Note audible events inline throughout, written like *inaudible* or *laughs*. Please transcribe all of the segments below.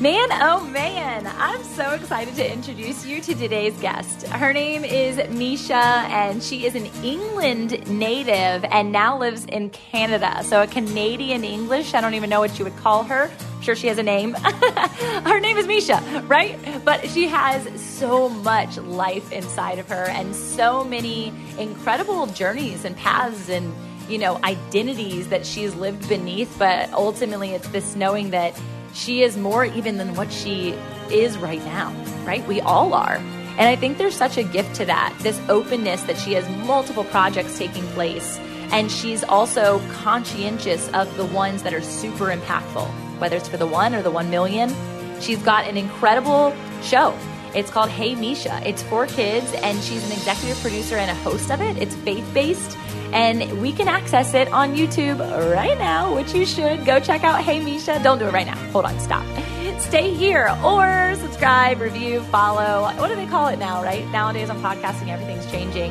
Man, oh man, I'm so excited to introduce you to today's guest. Her name is Meisha, and she is an England native and now lives in Canada. So, a Canadian English, I don't even know what you would call her. I'm sure she has a name. *laughs* her name is Meisha, right? But she has so much life inside of her and so many incredible journeys and paths and, you know, identities that she's lived beneath. But ultimately, it's this knowing that she is more even than what she is right now, right? We all are. And I think there's such a gift to that this openness that she has multiple projects taking place. And she's also conscientious of the ones that are super impactful, whether it's for the one or the one million. She's got an incredible show. It's called Hey Meisha. It's for kids, and she's an executive producer and a host of it. It's faith based and we can access it on YouTube right now, which you should. Go check out Hey Meisha. Don't do it right now. Hold on, stop. Stay here or subscribe, review, follow. What do they call it now, right? Nowadays on podcasting, everything's changing.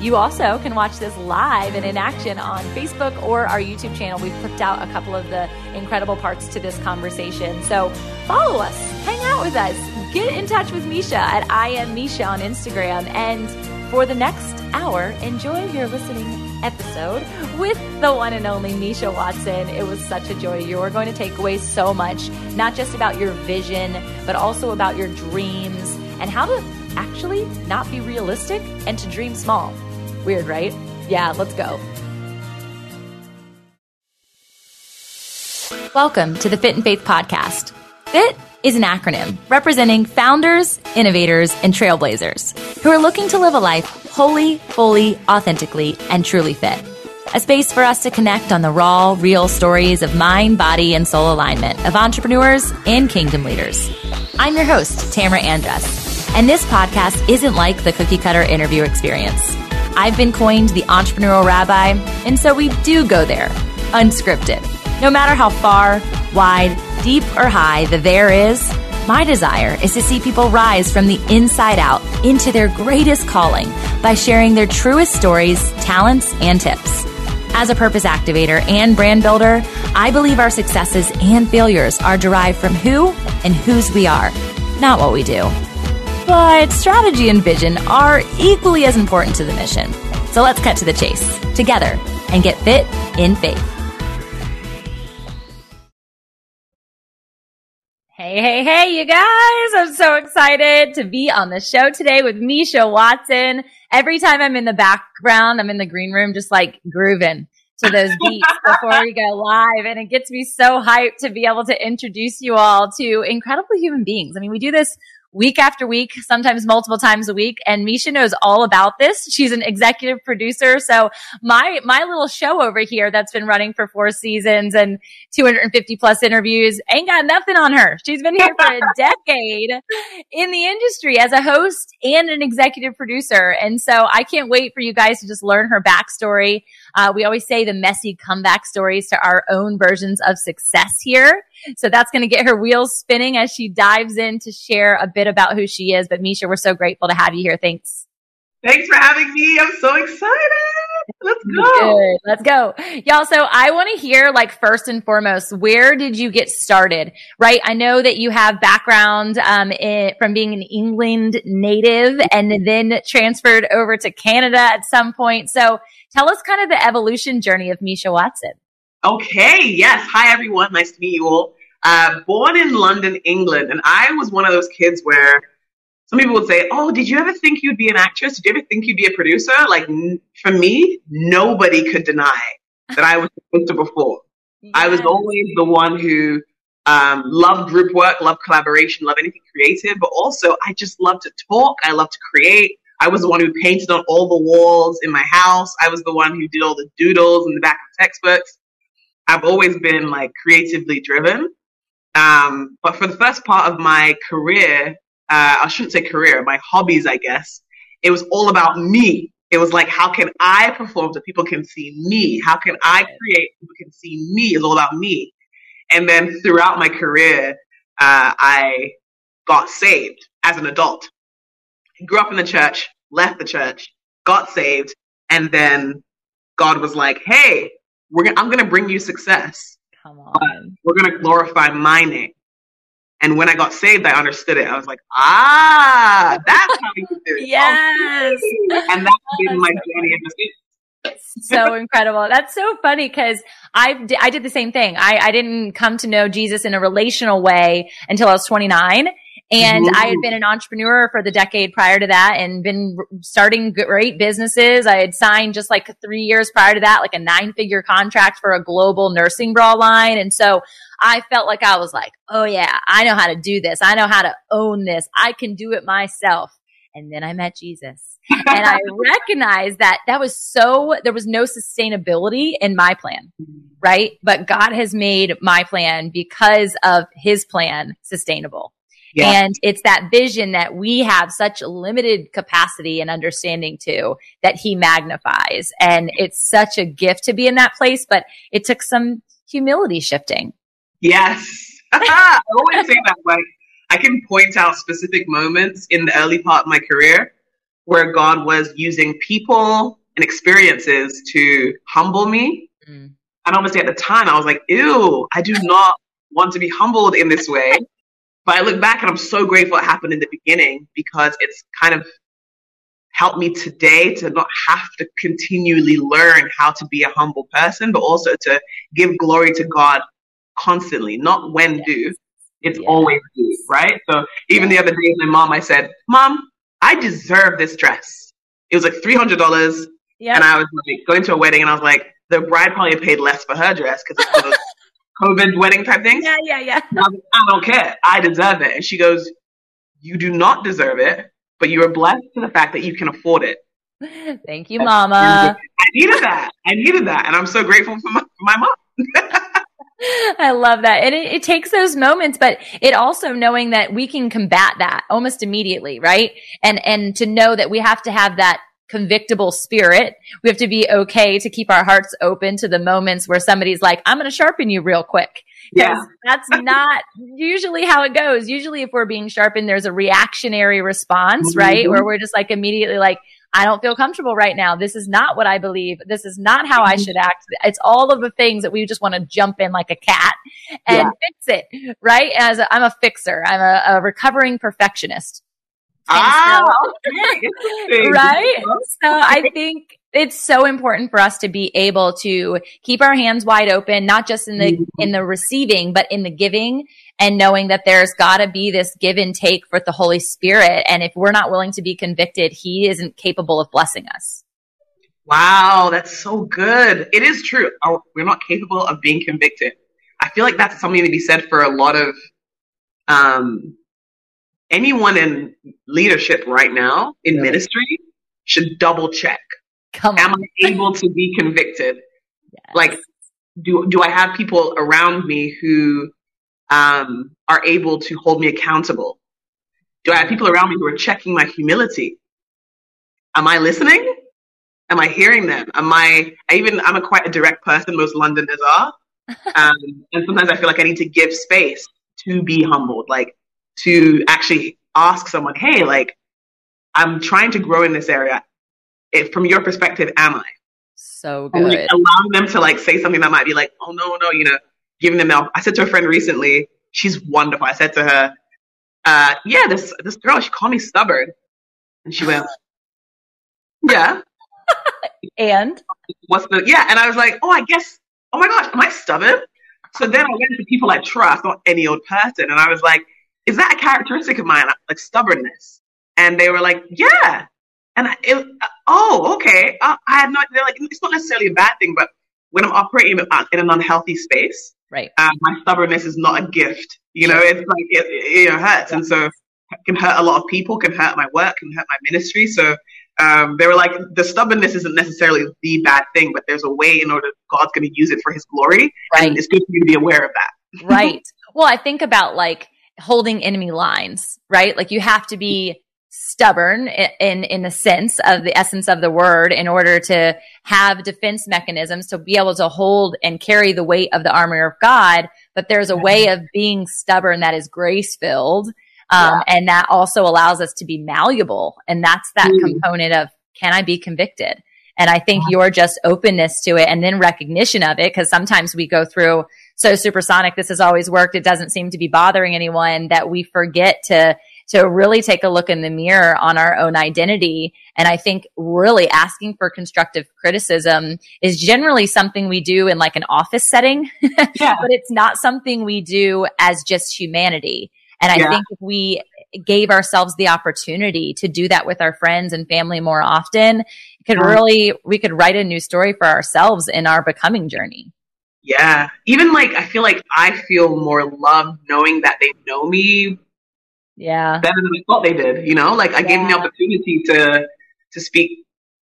You also can watch this live and in action on Facebook or our YouTube channel. We've clipped out a couple of the incredible parts to this conversation. So follow us, hang out with us, get in touch with Meisha at I am Meisha on Instagram. And for the next hour, enjoy your listening episode with the one and only Meisha Watson. It was such a joy. You're going to take away so much, not just about your vision, but also about your dreams and how to actually not be realistic and to dream small. Weird, right? Yeah, let's go. Welcome to the Fit in Faith Podcast. FIT is an acronym representing founders, innovators, and trailblazers who are looking to live a life wholly, fully, authentically, and truly fit. A space for us to connect on the raw, real stories of mind, body, and soul alignment of entrepreneurs and kingdom leaders. I'm your host, Tamara Andress, and this podcast isn't like the cookie cutter interview experience. I've been coined the entrepreneurial rabbi, and so we do go there, unscripted. No matter how far, wide, deep, or high the there is, my desire is to see people rise from the inside out into their greatest calling by sharing their truest stories, talents, and tips. As a purpose activator and brand builder, I believe our successes and failures are derived from who and whose we are, not what we do. But strategy and vision are equally as important to the mission. So let's cut to the chase together and get fit in faith. Hey, hey, hey, you guys. I'm so excited to be on the show today with Meisha Watson. Every time I'm in the background, I'm in the green room, just like grooving to those beats *laughs* before we go live. And it gets me so hyped to be able to introduce you all to incredible human beings. I mean, we do this week after week, sometimes multiple times a week. And Meisha knows all about this. She's an executive producer. So my, my little show over here that's been running for four seasons and 250 plus interviews ain't got nothing on her. She's been here for a *laughs* decade in the industry as a host and an executive producer. And so I can't wait for you guys to just learn her backstory. Uh, we always say the messy comeback stories to our own versions of success here. So that's going to get her wheels spinning as she dives in to share a bit about who she is. But Meisha, we're so grateful to have you here. Thanks. Thanks for having me. I'm so excited. Let's go. Good. Let's go. Y'all, so I want to hear like first and foremost, where did you get started? Right? I know that you have background um, in, from being an England native and then transferred over to Canada at some point. So tell us kind of the evolution journey of Meisha Watson. Okay, yes. Hi, everyone. Nice to meet you all. Uh, born in London, England, and I was one of those kids where some people would say, "Oh, did you ever think you'd be an actress? Did you ever think you'd be a producer?" Like n- for me, nobody could deny that I was supposed to perform. Yes. I was always the one who um, loved group work, loved collaboration, loved anything creative, but also I just love to talk. I love to create. I was the one who painted on all the walls in my house. I was the one who did all the doodles in the back of textbooks. I've always been like creatively driven. Um, but for the first part of my career, uh, I shouldn't say career, my hobbies, I guess, it was all about me. It was like, how can I perform so people can see me? How can I create so people can see me? It's all about me. And then throughout my career, uh, I got saved as an adult. Grew up in the church, left the church, got saved, and then God was like, hey, we're gonna, I'm going to bring you success. Come on. We're going to glorify my name. And when I got saved, I understood it. I was like, ah, that's how you do it. *laughs* yes. And that's been my journey ever since. so incredible. That's so funny because I I did the same thing. I, I didn't come to know Jesus in a relational way until I was 29. And I had been an entrepreneur for the decade prior to that and been starting great businesses. I had signed just like three years prior to that, like a nine figure contract for a global nursing bra line. And so I felt like I was like, oh yeah, I know how to do this. I know how to own this. I can do it myself. And then I met Jesus and I *laughs* recognized that that was so, there was no sustainability in my plan, right? But God has made my plan because of his plan sustainable. Yeah. And it's that vision that we have such limited capacity and understanding to that he magnifies. And it's such a gift to be in that place, but it took some humility shifting. Yes. *laughs* I always say that like I can point out specific moments in the early part of my career where God was using people and experiences to humble me. Mm. And obviously at the time I was like, ew, I do not want to be humbled in this way. *laughs* But I look back and I'm so grateful it happened in the beginning because it's kind of helped me today to not have to continually learn how to be a humble person, but also to give glory to God constantly, not when yes. do. It's yeah. always do, right? So even the other day, my mom, I said, Mom, I deserve this dress. It was like $300. Yep. And I was like going to a wedding and I was like, the bride probably paid less for her dress because COVID wedding type thing. Yeah, yeah, yeah. I, like, I don't care. I deserve it. And she goes, You do not deserve it, but you are blessed to the fact that you can afford it. Thank you, Mama. I needed that. I needed that. And I'm so grateful for my, for my mom. *laughs* I love that. And it, it, takes those moments, but it also knowing that we can combat that almost immediately, right? And, and to know that we have to have that convictable spirit. We have to be okay to keep our hearts open to the moments where somebody's like, I'm going to sharpen you real quick. Yeah. That's *laughs* not usually how it goes. Usually if we're being sharpened, there's a reactionary response, mm-hmm. right? Where we're just like immediately like, I don't feel comfortable right now. This is not what I believe. This is not how I mm-hmm. should act. It's all of the things that we just want to jump in like a cat and yeah. fix it, right? As i am a fixer, I'm a, a recovering perfectionist. Ah, so, *laughs* right? So I think it's so important for us to be able to keep our hands wide open, not just in the, mm-hmm. in the receiving, but in the giving and knowing that there's gotta be this give and take with the Holy Spirit. And if we're not willing to be convicted, He isn't capable of blessing us. Wow, that's so good. It is true. We're not capable of being convicted. I feel like that's something to be said for a lot of um, anyone in leadership right now in really? ministry should double check. Come Am I able to be convicted? Yes. Like, do do I have people around me who um, are able to hold me accountable? Do I have people around me who are checking my humility? Am I listening? Am I hearing them? Am I, I even, I'm a quite a direct person, most Londoners are. *laughs* Um, and sometimes I feel like I need to give space to be humbled. Like, to actually ask someone, hey, like, I'm trying to grow in this area. If, from your perspective, am I? So good. And, like, allowing them to like say something that might be like, oh no, no, you know, giving them help. I said to a friend recently, she's wonderful. I said to her, uh, yeah, this this girl, she called me stubborn, and she went, *laughs* yeah. and what's the yeah? And I was like, oh, I guess. Oh my gosh, am I stubborn? So then I went to people I trust, not any old person, and I was like, is that a characteristic of mine, like stubbornness? And they were like, yeah. And I, it, oh, okay. Uh, I had no, they're like, it's not necessarily a bad thing, but when I'm operating in an unhealthy space, right, um, my stubbornness is not a gift. You know, it's like it, it, it hurts, yeah. and so it can hurt a lot of people, can hurt my work, can hurt my ministry. So um, they were like, the stubbornness isn't necessarily the bad thing, but there's a way in order God's going to use it for His glory, right. and it's good for you to be aware of that. right. Well, I think about like holding enemy lines, right? Like you have to be stubborn in in the sense of the essence of the word in order to have defense mechanisms to be able to hold and carry the weight of the armor of God but there's a way of being stubborn that is grace filled um, yeah. and that also allows us to be malleable and that's that mm. component of can I be convicted and I think your just openness to it and then recognition of it because sometimes we go through so supersonic. This has always worked. It doesn't seem to be bothering anyone that we forget to to really take a look in the mirror on our own identity. And I think really asking for constructive criticism is generally something we do in like an office setting, *laughs* yeah. but it's not something we do as just humanity. And I yeah. think if we gave ourselves the opportunity to do that with our friends and family more often, could really, we could write a new story for ourselves in our becoming journey. Yeah. Even like, I feel like I feel more loved knowing that they know me yeah better than I thought they did. You know, like I yeah. gave them the opportunity to to speak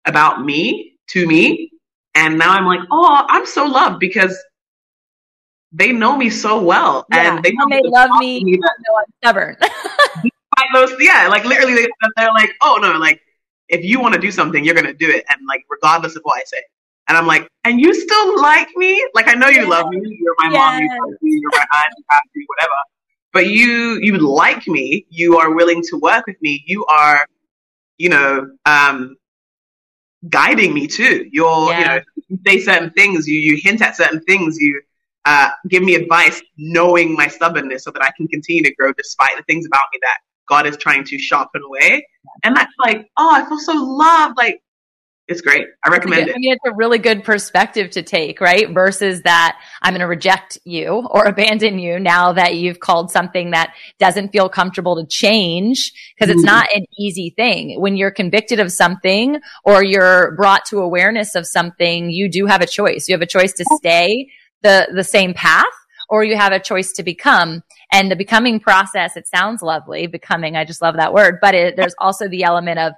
about me to me, and now I'm like, oh, I'm so loved because they know me so well, yeah. and they know they love me. me that, know I'm stubborn. *laughs* those, yeah, like literally, they, they're like, oh no, like if you want to do something, you're gonna do it, and like regardless of what I say. And I'm like, and you still like me? Like I know you love me. You're my yes. mom. You love me, you're my aunt. You're whatever but you you like me you are willing to work with me you are you know um guiding me too you're yeah. you know you say certain things you you hint at certain things you uh, give me advice knowing my stubbornness so that I can continue to grow despite the things about me that God is trying to sharpen away. And that's like, oh, I feel so loved. Like, it's great. I recommend it. I mean, it's a really good perspective to take, right? Versus that I'm going to reject you or *laughs* abandon you now that you've called something that doesn't feel comfortable to change because it's mm-hmm. not an easy thing. When you're convicted of something or you're brought to awareness of something, you do have a choice. You have a choice to stay the, the same path or you have a choice to become. And the becoming process, it sounds lovely, becoming. I just love that word, but it, there's also the element of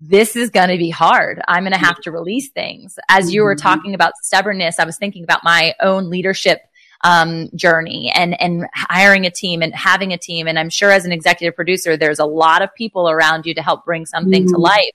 this is going to be hard. I'm going to have to release things. As you were mm-hmm. talking about stubbornness, I was thinking about my own leadership um, journey and and hiring a team and having a team. And I'm sure as an executive producer, there's a lot of people around you to help bring something mm-hmm. to life.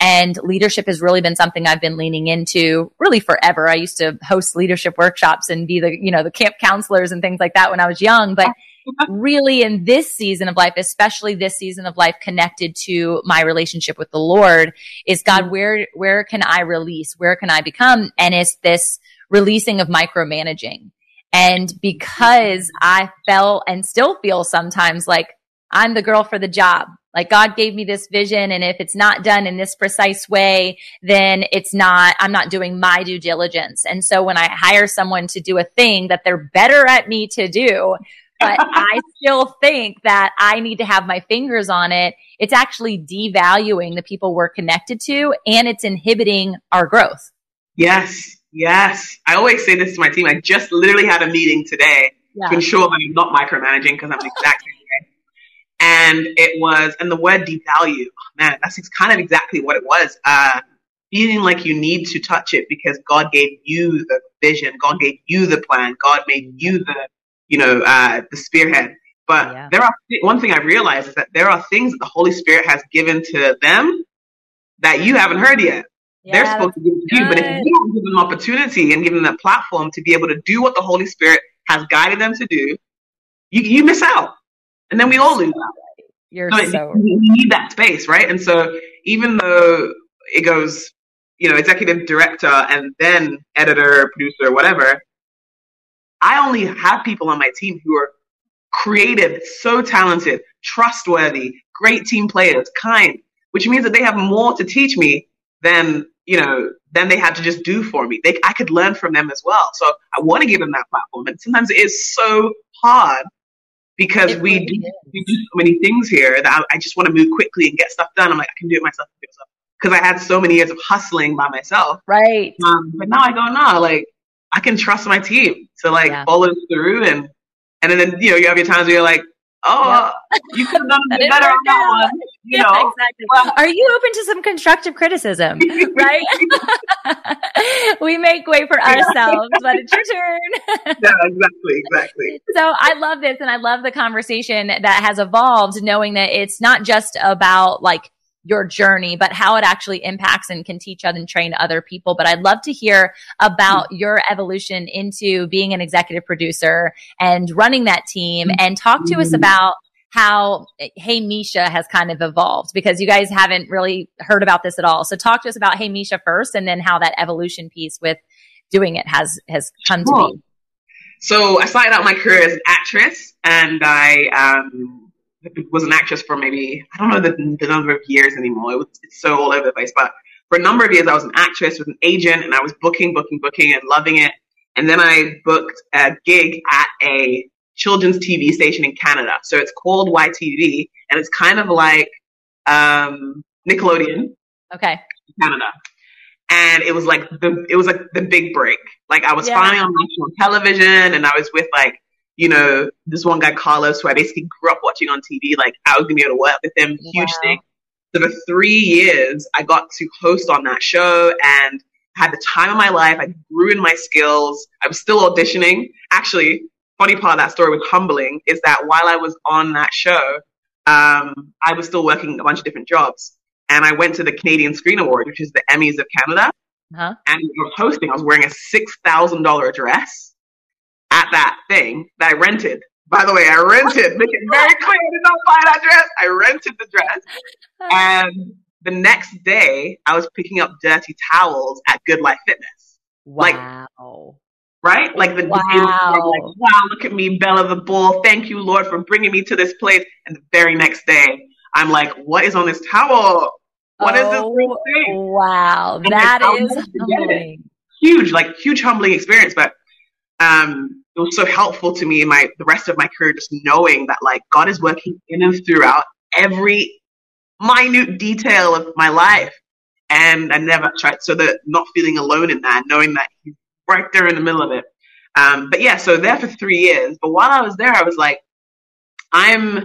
And leadership has really been something I've been leaning into really forever. I used to host leadership workshops and be the, you know, the camp counselors and things like that when I was young. But *laughs* really in this season of life, especially this season of life connected to my relationship with the Lord is God, mm-hmm. where, where can I release? Where can I become? And it's this releasing of micromanaging. And because I felt and still feel sometimes like I'm the girl for the job. Like God gave me this vision. And if it's not done in this precise way, then it's not, I'm not doing my due diligence. And so when I hire someone to do a thing that they're better at me to do, but I still think that I need to have my fingers on it. It's actually devaluing the people we're connected to and it's inhibiting our growth. Yes. Yes. I always say this to my team. I just literally had a meeting today yeah. to ensure that I'm not micromanaging because I'm the exact same way. And it was, and the word devalue, oh, man, that's kind of exactly what it was. Uh, feeling like you need to touch it because God gave you the vision. God gave you the plan. God made you the you know, uh, the spearhead. But yeah. there are one thing I've realized is that there are things that the Holy Spirit has given to them that you haven't heard yet. Yeah, They're supposed to give it to you, but if you don't give them opportunity and give them that platform to be able to do what the Holy Spirit has guided them to do, you you miss out, and then we all lose out. You're so, so you need that space, right? And so even though it goes, you know, executive director and then editor, producer, whatever, I only have people on my team who are creative, so talented, trustworthy, great team players, kind, which means that they have more to teach me than, you know, than they had to just do for me. They, I could learn from them as well. So I want to give them that platform. And sometimes it is so hard because it we, really do, we do so many things here that I, I, just want to move quickly and get stuff done. I'm like, I can do it myself. Because I had so many years of hustling by myself. Right. Um, but now I go, no, like, I can trust my team to like yeah. follow through and and then you know you have your times where you're like, oh, yeah. Uh, you could have done *laughs* better on that one. You *laughs* yeah, know, exactly. Well, Are you open to some constructive criticism? *laughs* right? we make way for ourselves, but it's your turn. yeah, exactly, exactly. So I love this, and I love the conversation that has evolved, knowing that it's not just about like your journey, but how it actually impacts and can teach and train other people. But I'd love to hear about mm-hmm. your evolution into being an executive producer and running that team and talk to us mm-hmm. about how Hey Meisha has kind of evolved because you guys haven't really heard about this at all. So talk to us about Hey Meisha first and then how that evolution piece with doing it has, has come sure. to be. so I started out my career as an actress, and I um, was an actress for maybe I don't know the, the number of years anymore. It was it's so all over the place, but for a number of years I was an actress with an agent, and I was booking, booking, booking, and loving it. And then I booked a gig at a children's TV station in Canada. So it's called YTV, and it's kind of like um, Nickelodeon. Okay. Canada. And it was like the it was like the big break. Like I was yeah. finally on national television, and I was with like you know this one guy Carlos, who I basically grew up watching on TV. Like I was gonna be able to work with him, huge wow. thing. So for three years, I got to host on that show and had the time of my life. I grew in my skills. I was still auditioning. Actually, funny part of that story with humbling is that while I was on that show, um, I was still working a bunch of different jobs. And I went to the Canadian Screen Award, which is the Emmys of Canada. Uh-huh. And I was hosting. I was wearing a $6,000 dress at that thing that I rented. By the way, I rented. Make it very clear. I did not buy that dress. I rented the dress. And the next day, I was picking up dirty towels at Good Life Fitness. Wow. Like, right? Like the wow. like, wow, look at me, Bella the Bull. Thank you, Lord, for bringing me to this place. And the very next day, I'm like, what is on this towel? What oh, is this thing? Wow, and that is humbling. Huge, like huge humbling experience. But um, it was so helpful to me in my the rest of my career, just knowing that like God is working in and throughout every minute detail of my life. And I never tried so that not feeling alone in that, knowing that He's right there in the middle of it. Um, but yeah, so there for three years. But while I was there, I was like, I'm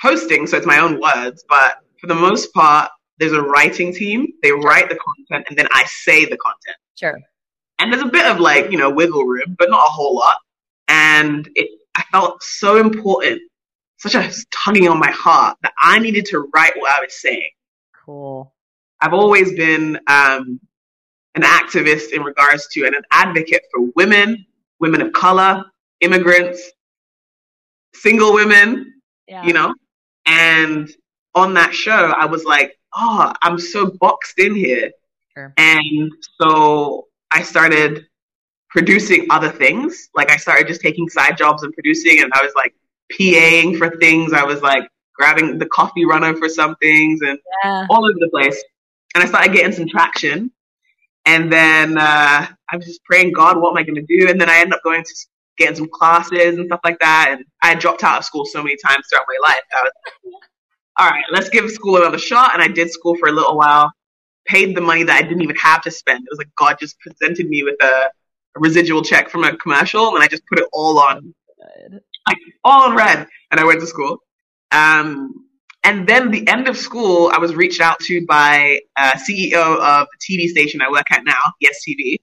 hosting, so it's my own words, but for the most part, there's a writing team. They write the content and then I say the content. Sure. And there's a bit of like, you know, wiggle room, but not a whole lot. And it, I felt so important, such a tugging on my heart that I needed to write what I was saying. Cool. I've always been um, an activist in regards to and an advocate for women, women of color, immigrants, single women, yeah. you know? And on that show, I was like, oh, I'm so boxed in here. Sure. And so I started producing other things. Like I started just taking side jobs and producing, and I was like PAing for things. I was like grabbing the coffee runner for some things and yeah. all over the place. And I started getting some traction. And then uh, I was just praying, God, what am I going to do? And then I ended up going to getting some classes and stuff like that. And I had dropped out of school so many times throughout my life. I was, all right, let's give school another shot. And I did school for a little while, paid the money that I didn't even have to spend. It was like God just presented me with a residual check from a commercial, and I just put it all on, like all on red. And I went to school. Um, and then the end of school, I was reached out to by a CEO of the TV station I work at now, Yes TV.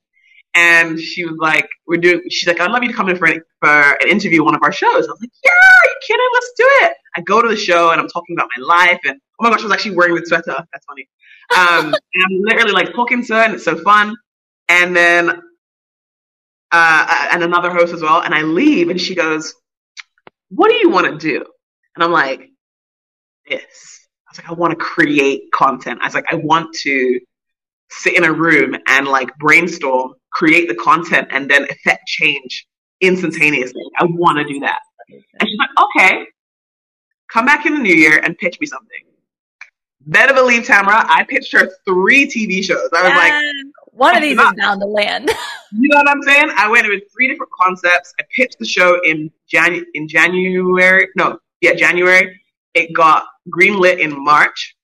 And she was like, we're doing, she's like, I'd love you to come in for an, for an interview one of our shows. I was like, yeah, are you kidding? Let's do it. I go to the show and I'm talking about my life. And oh my gosh, I was actually wearing the sweater. That's funny. Um, and I'm literally like talking to her and it's so fun. And then, uh, and another host as well. And I leave and she goes, what do you want to do? And I'm like, this. I was like, I want to create content. I was like, I want to sit in a room and like brainstorm, create the content, and then affect change instantaneously. I want to do that. And she's like, okay, come back in the new year and pitch me something. Better believe, Tamara, I pitched her three TV shows. I was yeah. like, one of these is bound to land. *laughs* you know what I'm saying? I went with three different concepts. I pitched the show in Jan in January. No, yeah, January. It got greenlit in March.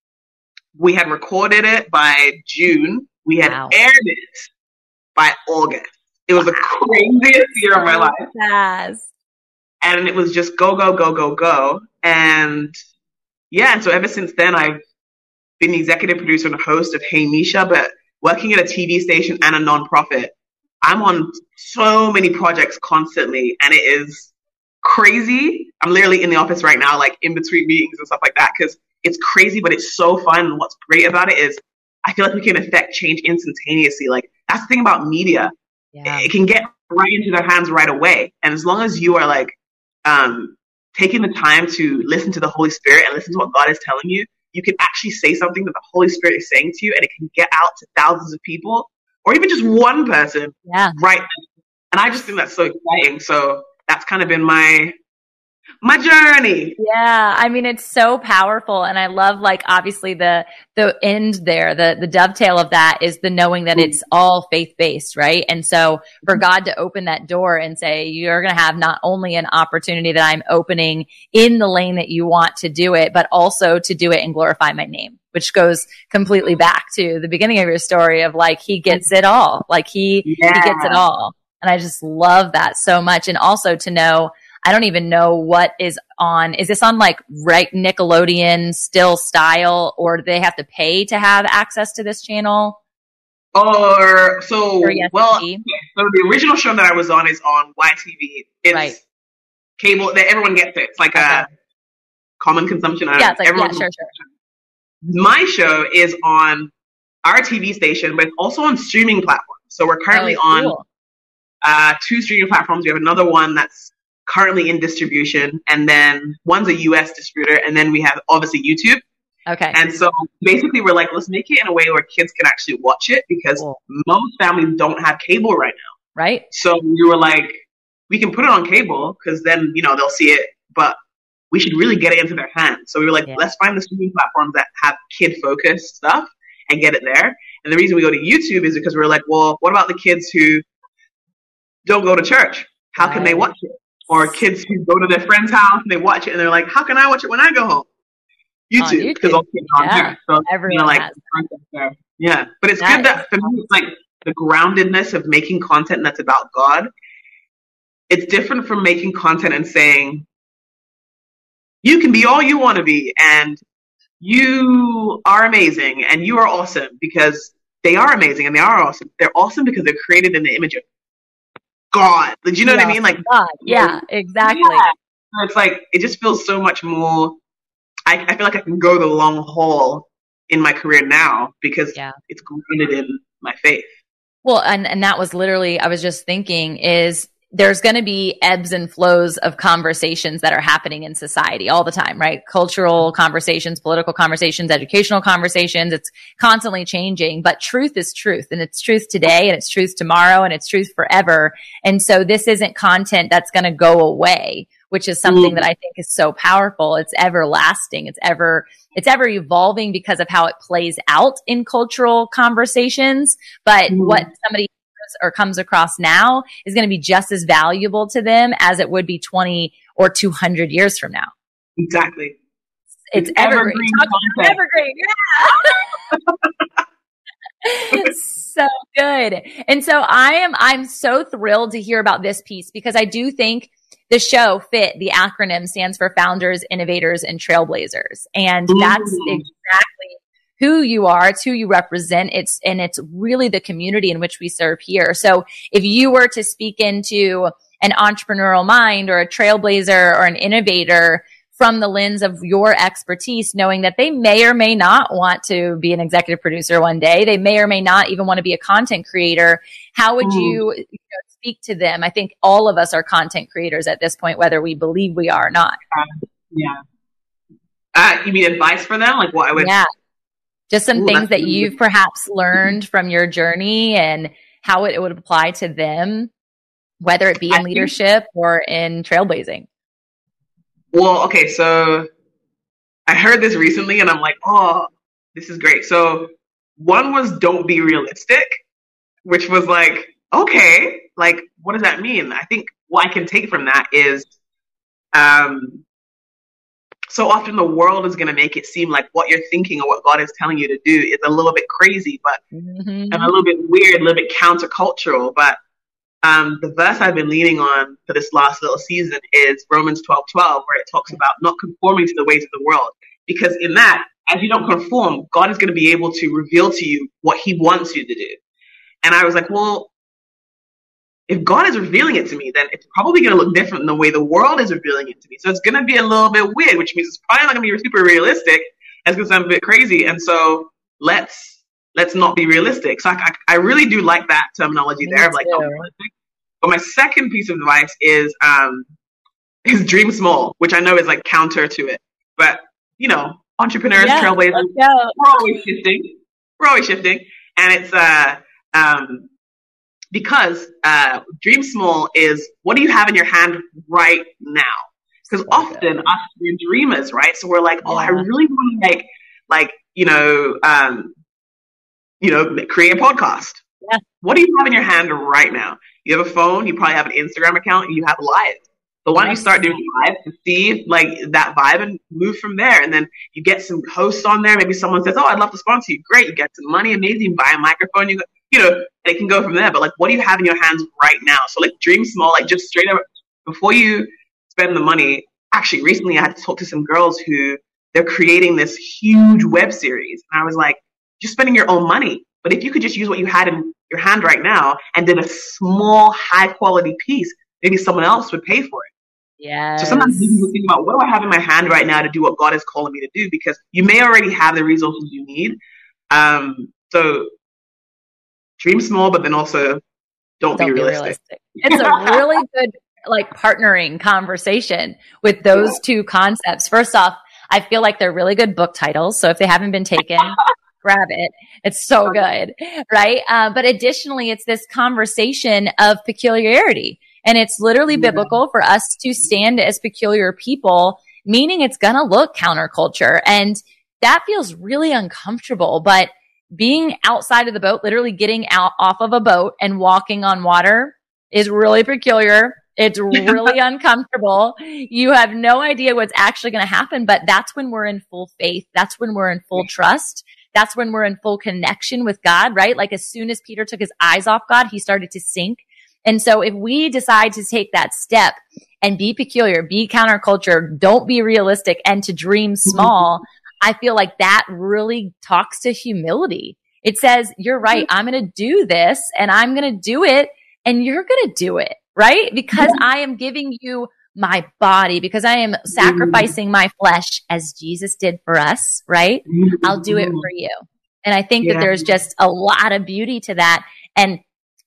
We had recorded it by June. We had wow. aired it by August. It was wow. the craziest year of my life. Fast. And it was just go, go, go, go, go. And yeah, and so ever since then, I've been the executive producer and host of Hey Meisha, but working at a TV station and a nonprofit, I'm on so many projects constantly, and it is crazy. I'm literally in the office right now, like in between meetings and stuff like that, because it's crazy, but it's so fun. And what's great about it is I feel like we can affect change instantaneously. Like that's the thing about media. Yeah. It can get right into their hands right away. And as long as you are like um, taking the time to listen to the Holy Spirit and listen to what God is telling you, you can actually say something that the Holy Spirit is saying to you and it can get out to thousands of people or even just one person yeah. right And I just think that's so exciting. So that's kind of been my my journey. Yeah, I mean it's so powerful and I love like obviously the the end there, the the dovetail of that is the knowing that it's all faith-based, right? And so for God to open that door and say you're going to have not only an opportunity that I'm opening in the lane that you want to do it, but also to do it and glorify my name, which goes completely back to the beginning of your story of like he gets it all. Like he yeah. he gets it all. And I just love that so much and also to know I don't even know what is on. Is this on like right Nickelodeon still style or do they have to pay to have access to this channel? Or so or yes, well, so the original show that I was on is on YTV. It's right. cable that everyone gets it. It's like okay. a common consumption. Yeah, it's like, yeah, sure, sure. My show is on our TV station, but also on streaming platforms. So we're currently oh, cool. on uh, two streaming platforms. We have another one that's currently in distribution, and then one's a US distributor, and then we have obviously YouTube. Okay. And so basically, we're like, let's make it in a way where kids can actually watch it because cool. most families don't have cable right now. Right. So we were like, we can put it on cable because then, you know, they'll see it, but we should really get it into their hands. So we were like, yeah. let's find the streaming platforms that have kid focused stuff and get it there. And the reason we go to YouTube is because we're like, well, what about the kids who don't go to church? How right. can they watch it? Or kids who go to their friend's house and they watch it and they're like, how can I watch it when I go home? YouTube, because all kids are on yeah. there. So, Everyone you know, like, there. Yeah. But it's that good that for me, it's like the groundedness of making content that's about God. It's different from making content and saying, you can be all you want to be and you are amazing and you are awesome because they are amazing and they are awesome. They're awesome because they're created in the image of God. Do you know yeah, what I mean? Like God. Yeah, exactly. Yeah. It's like it just feels so much more. I, I feel like I can go the long haul in my career now because yeah. it's grounded in my faith. Well, and and that was literally I was just thinking is there's going to be ebbs and flows of conversations that are happening in society all the time, right? Cultural conversations, political conversations, educational conversations. It's constantly changing, but truth is truth and it's truth today and it's truth tomorrow and it's truth forever. And so this isn't content that's going to go away, which is something mm. that I think is so powerful. It's everlasting. It's ever, it's ever evolving because of how it plays out in cultural conversations. But mm. what somebody or comes across now is going to be just as valuable to them as it would be 20 or 200 years from now. Exactly. It's, it's evergreen. Evergreen. Yeah. It's *laughs* so good. And so I am, I'm so thrilled to hear about this piece because I do think the show fit the acronym stands for founders, innovators, and trailblazers. And that's exactly who you are. It's who you represent. It's, and it's really the community in which we serve here. So if you were to speak into an entrepreneurial mind or a trailblazer or an innovator from the lens of your expertise, knowing that they may or may not want to be an executive producer one day. They may or may not even want to be a content creator. How would mm. you, you know, speak to them? I think all of us are content creators at this point, whether we believe we are or not. yeah. Uh, you mean advice for them? Like what I would, yeah. Just some Ooh, things that you've perhaps learned from your journey and how it, it, would apply to them, whether it be in I leadership think, or in trailblazing. Well, okay, so I heard this recently and I'm like, oh, this is great. So one was don't be realistic, which was like, okay, like what does that mean? I think what I can take from that is um so often the world is going to make it seem like what you're thinking or what God is telling you to do is a little bit crazy, but mm-hmm. and a little bit weird, a little bit countercultural. But um, the verse I've been leaning on for this last little season is Romans 12, 12, where it talks about not conforming to the ways of the world. Because in that, as you don't conform, God is going to be able to reveal to you what he wants you to do. And I was like, well, if God is revealing it to me, then it's probably going to look different than the way the world is revealing it to me. So it's going to be a little bit weird, which means it's probably not going to be super realistic. It's going to sound a bit crazy. And so let's let's not be realistic. So I, I, I really do like that terminology me there of like realistic. But my second piece of advice is um is dream small, which I know is like counter to it. But you know, entrepreneurs, yeah, trailblazers, we're always shifting. We're always shifting, and it's uh um because uh, dream small is what do you have in your hand right now? Because often us we're dreamers, right? So we're like, oh, I really want to like, like you know, um, you know, create a podcast. Yeah. What do you have in your hand right now? You have a phone. You probably have an Instagram account. You have live. So why don't you start doing live to see like that vibe and move from there? And then you get some hosts on there. Maybe someone says, "Oh, I'd love to sponsor you." Great, you get some money. Amazing. Buy a microphone. You go, you know, they can go from there. But like, what do you have in your hands right now? So like, dream small. Like, just straight up before you spend the money. Actually, recently I had to talk to some girls who they're creating this huge web series, and I was like, just spending your own money. But if you could just use what you had in your hand right now and did a small, high quality piece, maybe someone else would pay for it. Yeah. So sometimes you think about what do I have in my hand right now to do what God is calling me to do because you may already have the resources you need. Um, so dream small, but then also don't, don't be, realistic. be realistic. It's a *laughs* really good like partnering conversation with those yeah. two concepts. First off, I feel like they're really good book titles. So if they haven't been taken, *laughs* grab it. It's so good, right? Uh, but additionally, it's this conversation of peculiarity. And it's literally yeah. biblical for us to stand as peculiar people, meaning it's going to look counterculture. And that feels really uncomfortable. But being outside of the boat, literally getting out off of a boat and walking on water is really peculiar. It's *laughs* really uncomfortable. You have no idea what's actually going to happen, but that's when we're in full faith. That's when we're in full trust. That's when we're in full connection with God, right? Like as soon as Peter took his eyes off God, he started to sink. And so if we decide to take that step and be peculiar, be counterculture, don't be realistic and to dream *laughs* small, I feel like that really talks to humility. It says, you're right. Mm-hmm. I'm going to do this and I'm going to do it and you're going to do it, right? Because I am giving you my body because I am sacrificing my flesh as Jesus did for us, right? I'll do it for you. And I think yeah. that there's just a lot of beauty to that. And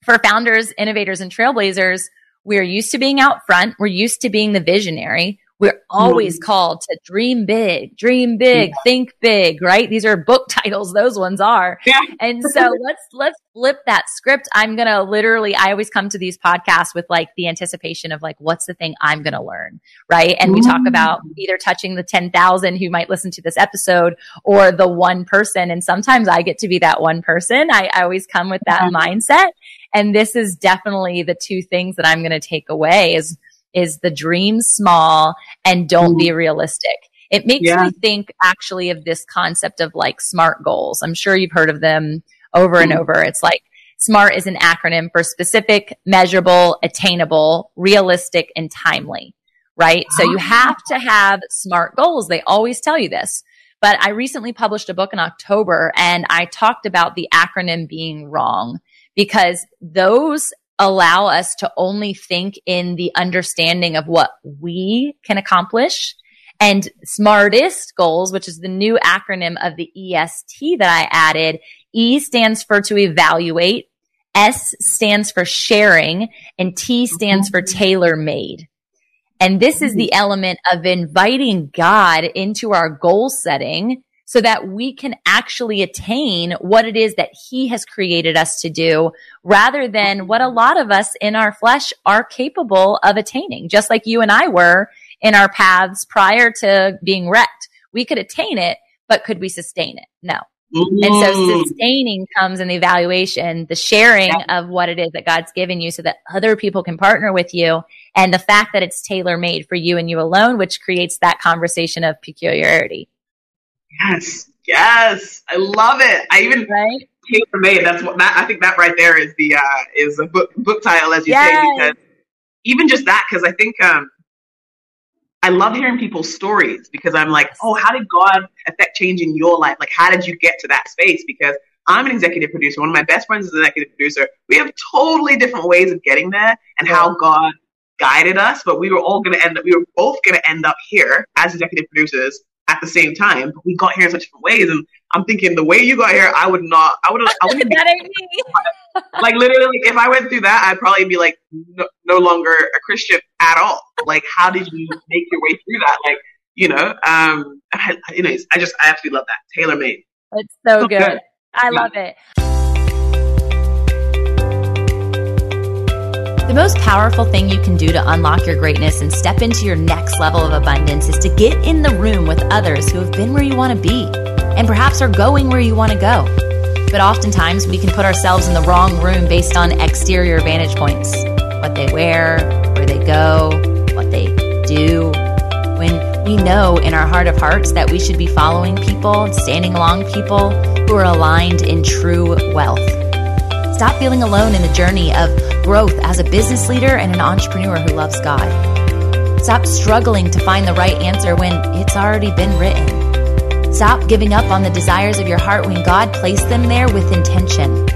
for founders, innovators, and trailblazers, we're used to being out front. We're used to being the visionary. We're always called to dream big, dream big, yeah. think big, right? These are book *laughs* titles. Those ones are. Yeah. And *laughs* so let's, let's flip that script. I'm going to literally, I always come to these podcasts with like the anticipation of like, what's the thing I'm going to learn? Right. And we talk about mm. either touching the 10,000 who might listen to this episode or the one person. And sometimes I get to be that one person. I, I always come with that yeah. mindset. And this is definitely the two things that I'm going to take away is is the dream small and don't mm. be realistic. It makes yeah. me think actually of this concept of like SMART goals. I'm sure you've heard of them over mm. and over. It's like SMART is an acronym for specific, measurable, attainable, realistic, and timely, right? So you have to have SMART goals. They always tell you this. But I recently published a book in October and I talked about the acronym being wrong because those allow us to only think in the understanding of what we can accomplish. And smartest goals, which is the new acronym of the EST that I added. E stands for to evaluate. S stands for sharing and T stands for mm-hmm. tailor made. And this is the mm-hmm. element of inviting God into our goal setting so that we can actually attain what it is that he has created us to do rather than what a lot of us in our flesh are capable of attaining, just like you and I were in our paths prior to being wrecked. We could attain it, but could we sustain it? No. Mm-hmm. And so sustaining comes in the evaluation, the sharing of what it is that God's given you so that other people can partner with you. And the fact that it's tailor made for you and you alone, which creates that conversation of peculiarity. Yes, yes, I love it. I even right? tailor made. That's what that I think that right there is the uh is a book book title as you yes. say because even just that because I think um I love hearing people's stories because I'm like, oh, how did God affect change in your life? Like, how did you get to that space? Because I'm an executive producer. One of my best friends is an executive producer. We have totally different ways of getting there and how God guided us, but we were all going to end up, we were both going to end up here as executive producers at the same time. But we got here in such different ways. And I'm thinking the way you got here, I would not, I would, I wouldn't that ain't me. *laughs* like literally, if I went through that, I'd probably be like no, no, longer a Christian at all. Like, how did you make your way through that? Like, you know, um, I, anyways, I just, I absolutely love that. Tailor made. It's so *laughs* good. I love it. The most powerful thing you can do to unlock your greatness and step into your next level of abundance is to get in the room with others who have been where you want to be and perhaps are going where you want to go. But oftentimes we can put ourselves in the wrong room based on exterior vantage points what they wear, where they go, what they do. When we know in our heart of hearts that we should be following people, standing along people who are aligned in true wealth. Stop feeling alone in the journey of growth as a business leader and an entrepreneur who loves God. Stop struggling to find the right answer when it's already been written. Stop giving up on the desires of your heart when God placed them there with intention.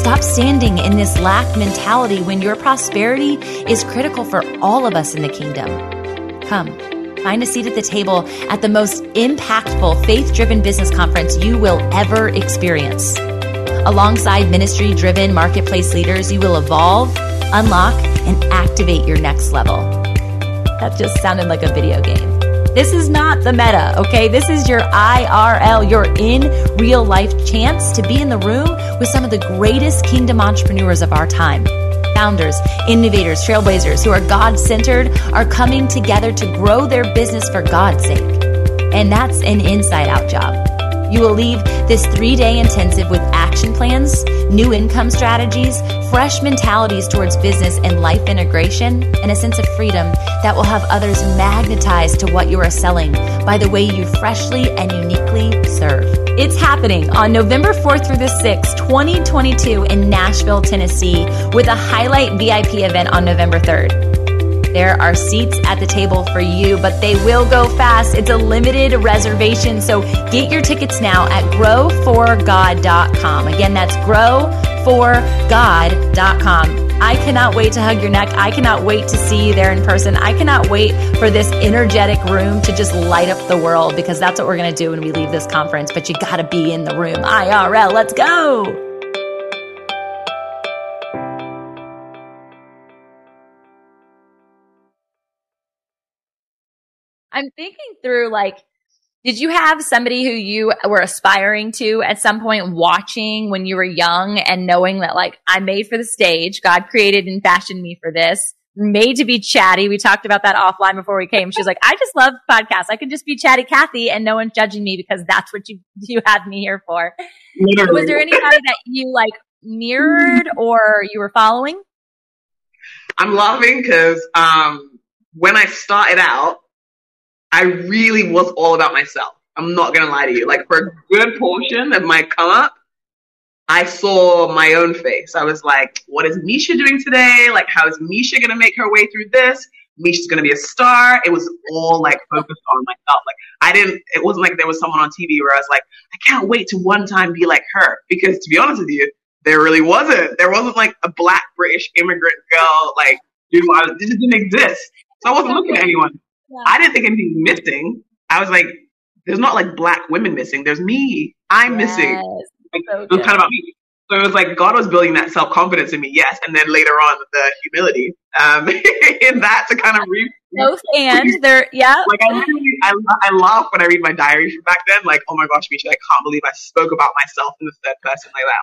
Stop standing in this lack mentality when your prosperity is critical for all of us in the kingdom. Come, find a seat at the table at the most impactful, faith driven business conference you will ever experience. Alongside ministry driven marketplace leaders, you will evolve, unlock, and activate your next level. That just sounded like a video game. This is not the meta, okay? This is your IRL, your in real life chance to be in the room with some of the greatest kingdom entrepreneurs of our time. Founders, innovators, trailblazers who are God centered are coming together to grow their business for God's sake. And that's an inside out job. You will leave this three day intensive with action plans, new income strategies, fresh mentalities towards business and life integration, and a sense of freedom that will have others magnetized to what you are selling by the way you freshly and uniquely serve. It's happening on November 4th through the 6th, 2022 in Nashville, Tennessee, with a highlight VIP event on November 3rd. There are seats at the table for you, but they will go fast. It's a limited reservation, so get your tickets now at growforgod.com. Again, that's growforgod.com. I cannot wait to hug your neck. I cannot wait to see you there in person. I cannot wait for this energetic room to just light up the world because that's what we're going to do when we leave this conference. But you got to be in the room. IRL, let's go. I'm thinking through like, did you have somebody who you were aspiring to at some point watching when you were young and knowing that like I'm made for the stage, God created and fashioned me for this, made to be chatty. We talked about that offline before we came. She was like, I just love podcasts. I can just be chatty Kathy and no one's judging me because that's what you you had me here for. So was there anybody that you like mirrored or you were following? I'm laughing because um, when I started out, I really was all about myself. I'm not gonna lie to you. Like for a good portion of my come up, I saw my own face. I was like, what is Meisha doing today? Like, how is Meisha gonna make her way through this? Meisha's gonna be a star. It was all like focused on myself. Like I didn't it wasn't like there was someone on TV where I was like, I can't wait to one time be like her. Because to be honest with you, there really wasn't. There wasn't like a black British immigrant girl like, dude, this didn't exist. So I wasn't looking at anyone. Yeah. I didn't think anything was missing. I was like, there's not like black women missing. There's me. I'm yes. missing. Like, so it was kind of about me. So it was like God was building that self confidence in me, yes, and then later on the humility um, *laughs* in that to kind of read. Both and they're yeah. Like I literally, I, I laugh when I read my diary from back then. Like, oh my gosh, Meisha, I can't believe I spoke about myself in the third person like that.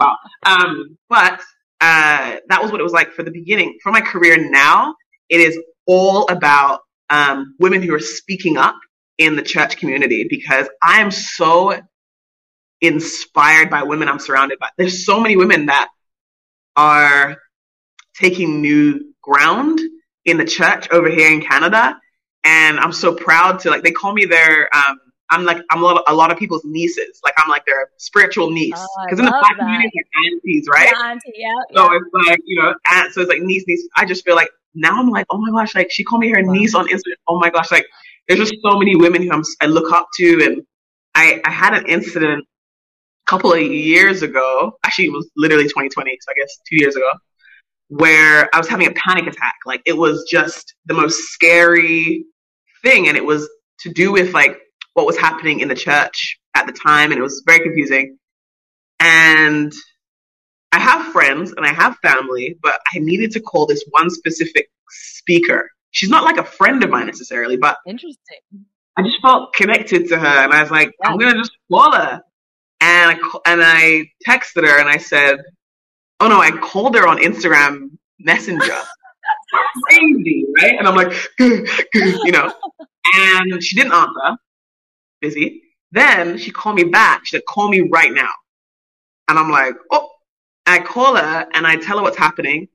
Wow. Um, but uh, that was what it was like for the beginning. For my career now, it is all about um, women who are speaking up in the church community because I am so inspired by women I'm surrounded by. There's so many women that are taking new ground in the church over here in Canada. And I'm so proud to like, they call me their, um, I'm like, I'm a lot, of, a lot of people's nieces. Like, I'm like their spiritual niece. Because oh, in the black community, it's like aunties, right? Yeah, auntie, yeah. So it's like, you know, aunt, so it's like niece, niece. I just feel like now I'm like, oh my gosh, like she called me her wow. niece on Instagram. Oh my gosh, like there's just so many women who I'm, I look up to. And I, I had an incident a couple of years ago. Actually, it was literally 2020. So I guess two years ago where I was having a panic attack. Like it was just the most scary thing. And it was to do with like what was happening in the church at the time. And it was very confusing. And I have friends and I have family, but I needed to call this one specific speaker. She's not like a friend of mine necessarily, but interesting. I just felt connected to her, and I was like, yeah. I'm gonna just call her. And I and I texted her and I said, Oh no, I called her on Instagram Messenger. *laughs* crazy, right? And I'm like, *laughs* you know, and she didn't answer. Busy. Then she called me back. She said, call me right now. And I'm like, oh, I call her and I tell her what's happening.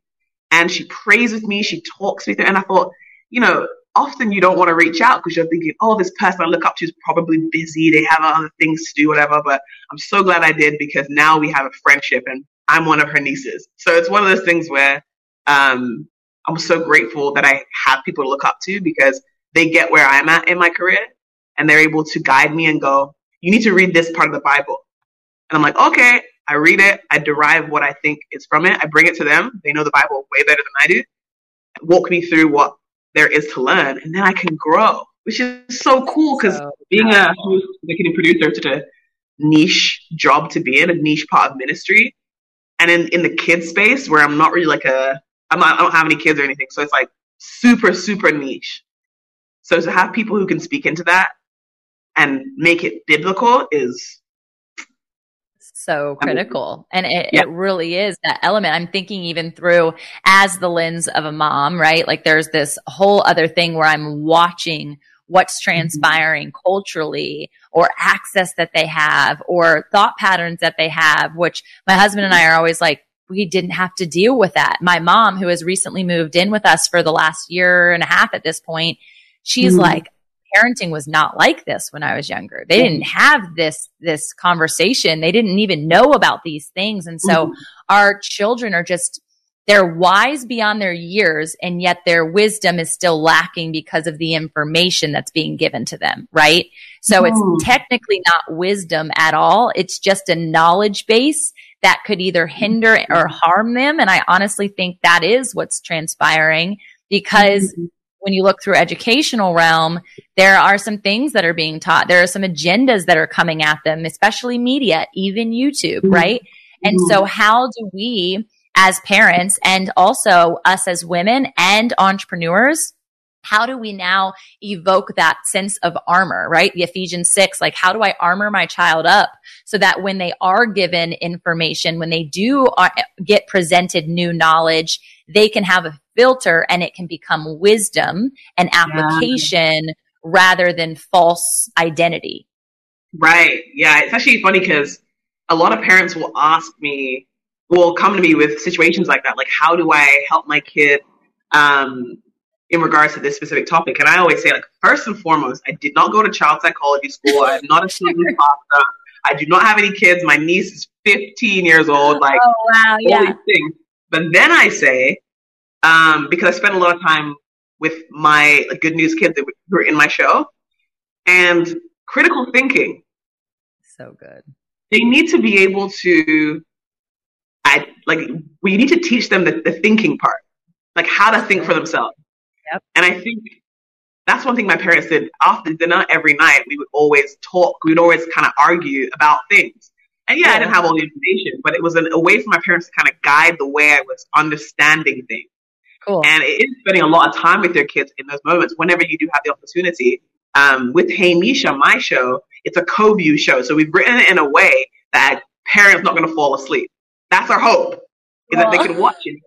And she prays with me. She talks with me. And I thought, you know, often you don't want to reach out because you're thinking, oh, this person I look up to is probably busy. They have other things to do, whatever. But I'm so glad I did because now we have a friendship and I'm one of her nieces. So it's one of those things where um, I'm so grateful that I have people to look up to because they get where I'm at in my career and they're able to guide me and go, you need to read this part of the Bible. And I'm like, okay, I read it. I derive what I think is from it. I bring it to them. They know the Bible way better than I do. Walk me through what there is to learn and then I can grow, which is so cool because so, being a host, executive producer, such a niche job to be in, a niche part of ministry. And in, in the kids space where I'm not really like a, I'm not, I don't have any kids or anything. So it's like super, super niche. So to have people who can speak into that and make it biblical is so critical. And it, yeah. it really is that element. I'm thinking even through as the lens of a mom, right? Like there's this whole other thing where I'm watching what's mm-hmm. transpiring mm-hmm. culturally or access that they have or thought patterns that they have, which my husband and I are always like, we didn't have to deal with that. My mom, who has recently moved in with us for the last year and a half at this point, she's mm-hmm. like, parenting was not like this when I was younger. They didn't have this, this conversation. They didn't even know about these things. And so mm-hmm. our children are just, they're wise beyond their years and yet their wisdom is still lacking because of the information that's being given to them, right? So it's mm. technically not wisdom at all. It's just a knowledge base that could either hinder or harm them. And I honestly think that is what's transpiring because mm-hmm when you look through educational realm, there are some things that are being taught. There are some agendas that are coming at them, especially media, even YouTube, mm-hmm. right? And mm-hmm. so how do we as parents and also us as women and entrepreneurs how do we now evoke that sense of armor, right? The Ephesians 6, like how do I armor my child up so that when they are given information, when they do uh, get presented new knowledge, they can have a filter and it can become wisdom and application yeah. rather than false identity. Right. Yeah. It's actually funny because a lot of parents will ask me, will come to me with situations like that. Like, how do I help my kid um, in regards to this specific topic? And I always say, like, first and foremost, I did not go to child psychology school. I'm not a student *laughs* pastor. I do not have any kids. My niece is 15 years old. Like, oh, wow. Yeah. Things. But then I say, um, because I spent a lot of time with my like, good news kids who were in my show, and critical thinking. So good. They need to be able to, I like we need to teach them the, the thinking part, like how to think for themselves. Yep. And I think that's one thing my parents did after dinner every night. We would always talk. We would always kind of argue about things. And yeah, yeah, I didn't have all the information, but it was an, a way for my parents to kind of guide the way I was understanding things. Cool. And it is spending a lot of time with your kids in those moments whenever you do have the opportunity. Um, with Hey Meisha, my show, it's a co-view show. So we've written it in a way that parents not going to fall asleep. That's our hope is that they can watch it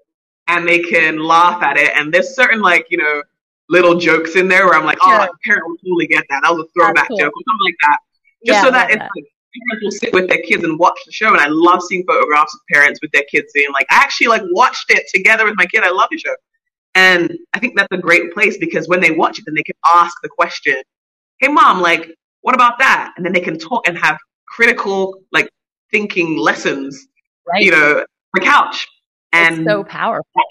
and they can laugh at it. And there's certain like, you know, little jokes in there where I'm like, oh, a parent will totally get that. That was a throwback cool. joke or something like that. Just yeah, so that it's that. like parents will sit with their kids and watch the show. And I love seeing photographs of parents with their kids saying like, I actually like watched it together with my kid. I love your show. And I think that's a great place because when they watch it, then they can ask the question, Hey mom, like, what about that? And then they can talk and have critical, like, thinking lessons, right. you know, on the couch. And it's so powerful.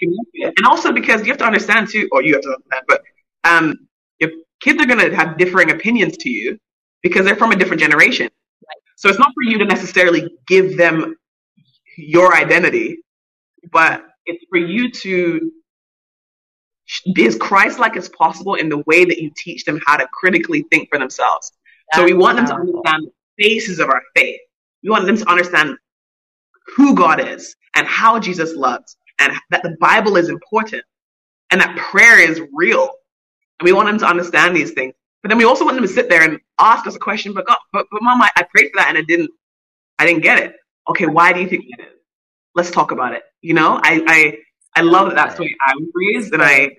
And also because you have to understand too, or you have to understand, but um, your kids are going to have differing opinions to you because they're from a different generation. Right. So it's not for you to necessarily give them your identity, but it's for you to be as Christ-like as possible in the way that you teach them how to critically think for themselves. That's so we want powerful. them to understand the basis of our faith. We want them to understand who God is and how Jesus loves and that the Bible is important and that prayer is real. And we want them to understand these things. But then we also want them to sit there and ask us a question, but God, but, but mom, I, I prayed for that and I didn't, I didn't get it. Okay, why do you think that is? Let's talk about it. You know, I, I I love that that's the way I was raised, and I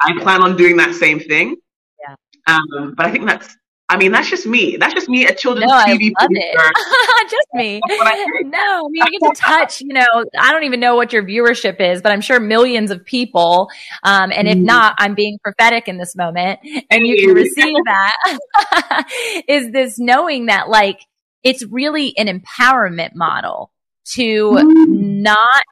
I plan on doing that same thing. Yeah. Um, but I think that's I mean, that's just me. That's just me, a children's no, TV I love it. *laughs* just me. No, I mean, you get to touch, you know, I don't even know what your viewership is, but I'm sure millions of people. Um, and if mm. not, I'm being prophetic in this moment and you can receive that *laughs* is this knowing that like it's really an empowerment model to mm. not,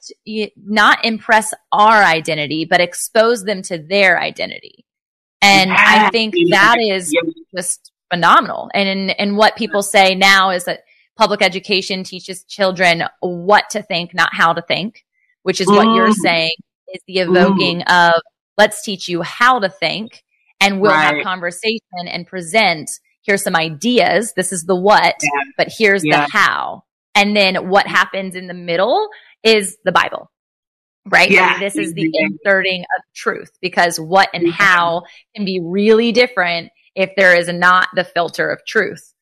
not impress our identity, but expose them to their identity. And yeah. I think that is just phenomenal. And and what people say now is that public education teaches children what to think, not how to think, which is what you're mm. saying is the evoking mm. of let's teach you how to think and we'll right. have conversation and present here's some ideas. This is the what, yeah. but here's yeah. the how. And then what happens in the middle is the Bible. Right? Yeah. This is the inserting of truth because what and how can be really different if there is not the filter of truth.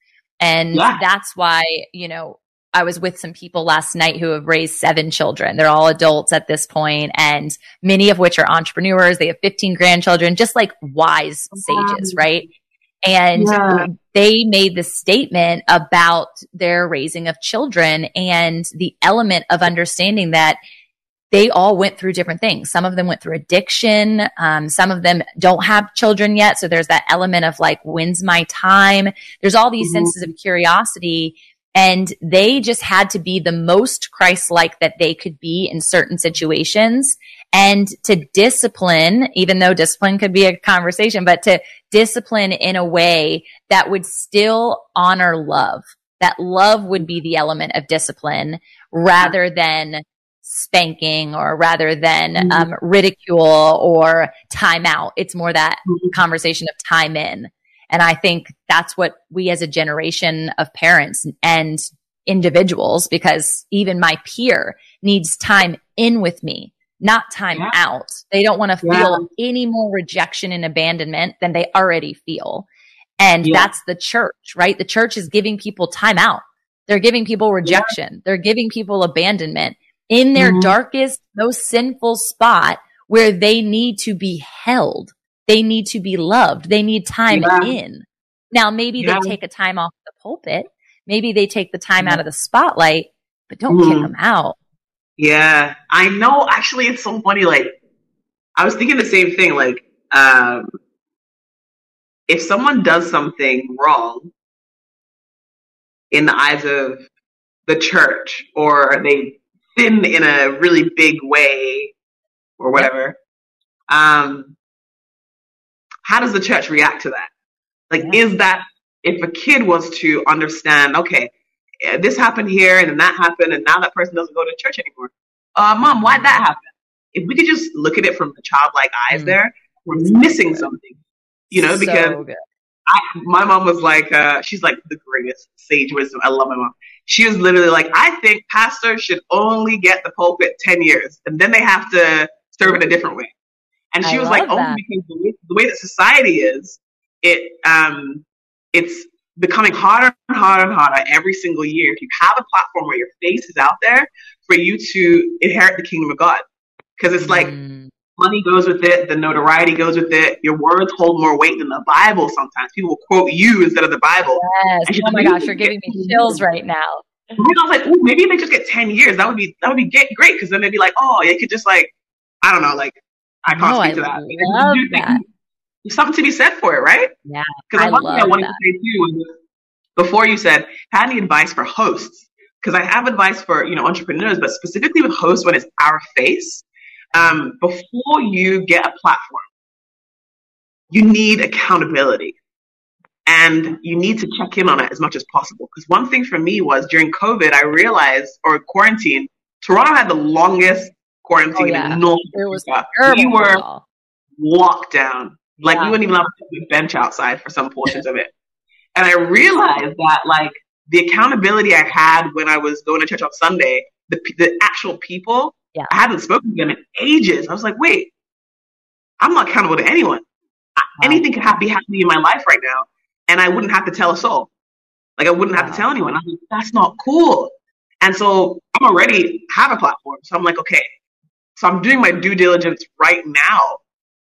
And yeah. that's why, you know, I was with some people last night who have raised seven children. They're all adults at this point, and many of which are entrepreneurs. They have 15 grandchildren, just like wise sages, right? And yeah. they made the statement about their raising of children and the element of understanding that they all went through different things. Some of them went through addiction. Um, some of them don't have children yet. So there's that element of like, when's my time? There's all these mm-hmm. senses of curiosity. And they just had to be the most Christ-like that they could be in certain situations and to discipline, even though discipline could be a conversation, but to discipline in a way that would still honor love. That love would be the element of discipline rather than spanking or rather than mm-hmm. um, ridicule or time out. It's more that mm-hmm. conversation of time in. And I think that's what we as a generation of parents and individuals, because even my peer needs time in with me, not time yeah. out. They don't want to yeah. feel any more rejection and abandonment than they already feel. And yeah. that's the church, right? The church is giving people time out. They're giving people rejection. They're giving people abandonment in their mm-hmm. darkest, most sinful spot where they need to be held. They need to be loved. They need time yeah. in. Now, maybe yeah. they take a time off the pulpit. Maybe they take the time out of the spotlight, but don't mm. kick them out. Yeah, I know. Actually, it's so funny. Like, I was thinking the same thing. Like, um, if someone does something wrong in the eyes of the church, or they sin in a really big way or whatever. Um, how does the church react to that? Like, yeah. is that if a kid was to understand, okay, eh, this happened here and then that happened and now that person doesn't go to church anymore. Uh, mom, why'd that happen? If we could just look at it from the childlike eyes mm. there, we're missing something, you know, because so I, my mom was like, uh, she's like the greatest sage wisdom. I love my mom she was literally like, I think pastors should only get the pulpit 10 years and then they have to serve in a different way. And she I was like, that. only because the way, the way, that society is, it, um, it's becoming harder and harder and harder every single year. If you have a platform where your face is out there for you to inherit the kingdom of God. Cause it's like, mm. Money goes with it, the notoriety goes with it. Your words hold more weight than the Bible sometimes. People will quote you instead of the Bible. Yes. Oh my gosh, you're giving me chills right now. And I was like, Ooh, maybe they just get 10 years. That would be, that would be great. Cause then they'd be like, oh, it could just like, I don't know, like, I can't oh, speak I to that. Love that. There's something to be said for it, right? Yeah. Because one thing I wanted that. to say too before you said, had any advice for hosts? Because I have advice for, you know, entrepreneurs, but specifically with hosts when it's our face um, before you get a platform, you need accountability and you need to check in on it as much as possible. Because one thing for me was during COVID, I realized, or quarantine, Toronto had the longest quarantine oh, yeah. in North It was We were locked down. Like yeah. we wouldn't even have a bench outside for some portions of it. And I realized that like the accountability I had when I was going to church on Sunday, the, the actual people yeah. I haven't spoken to them in ages. I was like, wait, I'm not accountable to anyone. Wow. Anything could be happening in my life right now, and I wouldn't have to tell a soul. Like I wouldn't wow. have to tell anyone. I'm like, that's not cool. And so I'm already have a platform. So I'm like, okay, so I'm doing my due diligence right now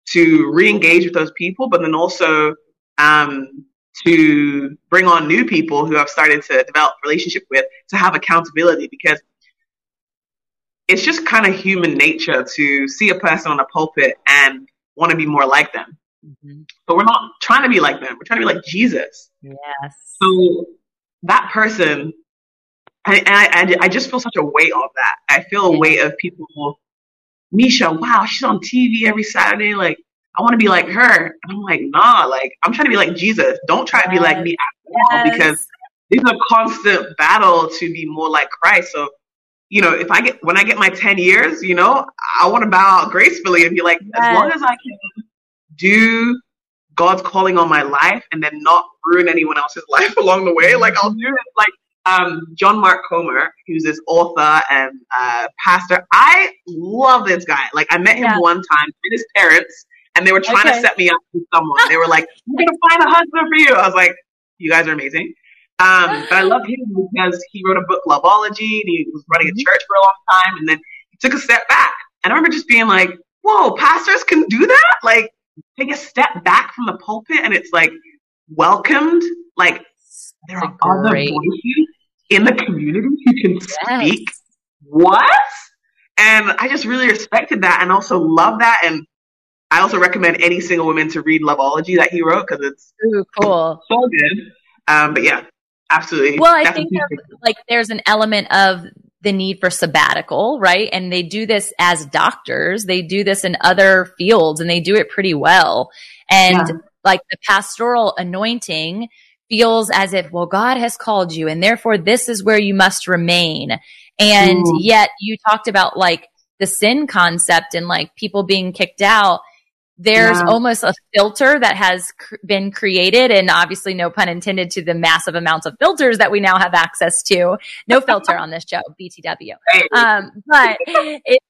to re-engage with those people, but then also um, to bring on new people who I've started to develop relationship with to have accountability because it's just kind of human nature to see a person on a pulpit and want to be more like them. Mm-hmm. But we're not trying to be like them. We're trying to be like Jesus. Yes. So that person, and I, I, I just feel such a weight of that. I feel a weight of people. Meisha, wow, she's on TV every Saturday. Like, I want to be like her. And I'm like, nah, like, I'm trying to be like Jesus. Don't try to be like me yes. because it's a constant battle to be more like Christ. So, you know, if I get, when I get my 10 years, you know, I want to bow out gracefully and be like, yes. as long as I can do God's calling on my life and then not ruin anyone else's *laughs* life along the way. Like I'll do it like um, John Mark Comer, who's this author and uh, pastor. I love this guy. Like I met him yeah. one time with his parents and they were trying okay. to set me up with someone. They were like, "We're gonna find a husband for you." I was like, "You guys are amazing." Um, *laughs* but I love him because he wrote a book, Loveology, and he was running a mm-hmm. church for a long time, and then he took a step back. And I remember just being like, "Whoa, pastors can do that!" Like take a step back from the pulpit and it's like welcomed. Like there are other voices in the community who can yes. speak. What? And I just really respected that and also love that. And I also recommend any single woman to read Loveology that he wrote because it's Ooh, cool, so good. Um, but yeah, absolutely. Well, I think like there's an element of the need for sabbatical, right? And they do this as doctors. They do this in other fields and they do it pretty well. And yeah. like the pastoral anointing feels as if, well, God has called you and therefore this is where you must remain. And Ooh. yet you talked about like the sin concept and like people being kicked out there's almost a filter that has cr- been created and obviously no pun intended to the massive amounts of filters that we now have access to. No filter on this show btw um, but it's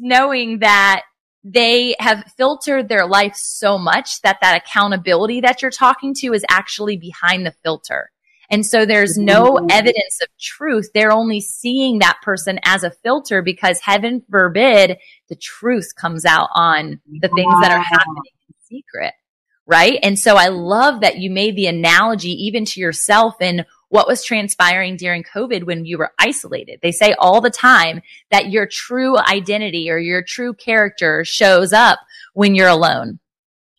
knowing that they have filtered their life so much that that accountability that you're talking to is actually behind the filter and so there's no mm-hmm. evidence of truth. They're only seeing that person as a filter because heaven forbid the truth comes out on the things that are happening in secret. Right. And so I love that you made the analogy even to yourself and what was transpiring during COVID when you were isolated. They say all the time that your true identity or your true character shows up when you're alone.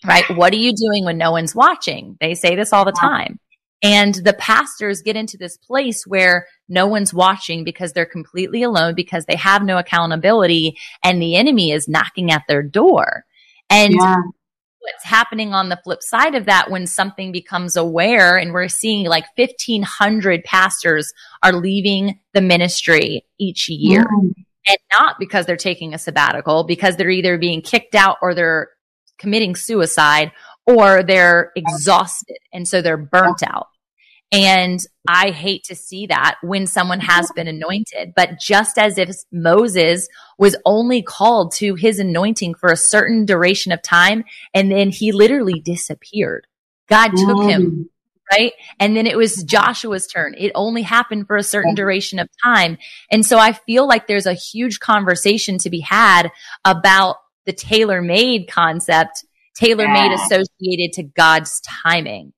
Right. What are you doing when no one's watching? They say this all the time. And the pastors get into this place where no one's watching because they're completely alone because they have no accountability and the enemy is knocking at their door. And yeah. what's happening on the flip side of that when something becomes aware and we're seeing like 1500 pastors are leaving the ministry each year. Mm. And not because they're taking a sabbatical, because they're either being kicked out or they're committing suicide or they're exhausted and so they're burnt out. And I hate to see that when someone has been anointed. But just as if Moses was only called to his anointing for a certain duration of time and then he literally disappeared. God took him, right? And then it was Joshua's turn. It only happened for a certain duration of time. And so I feel like there's a huge conversation to be had about the tailor made concept, tailor made associated to God's timing.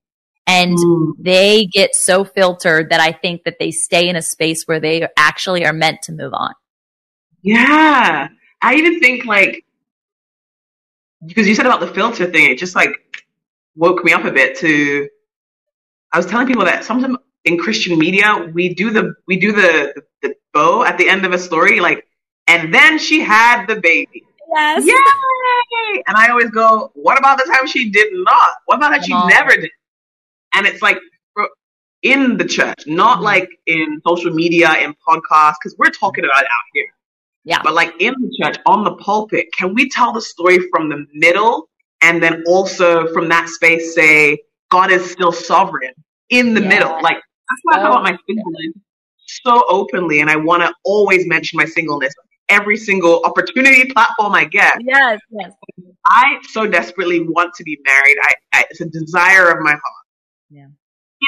And mm. they get so filtered that I think that they stay in a space where they actually are meant to move on. Yeah. I even think like, because you said about the filter thing, it just like woke me up a bit to, I was telling people that sometimes in Christian media, we do the, we do the, the bow at the end of a story, like, and then she had the baby. Yes. Yay! And I always go, what about the time she did not? What about that she never did? And it's like in the church, not mm-hmm. like in social media, and podcasts, because we're talking about it out here. Yeah. But like in the church, on the pulpit, can we tell the story from the middle and then also from that space say, God is still sovereign in the yeah. middle? Like, that's why oh, I talk about my singleness so openly. And I want to always mention my singleness every single opportunity platform I get. Yes, yes. I so desperately want to be married. I, I it's a desire of my heart. Yeah.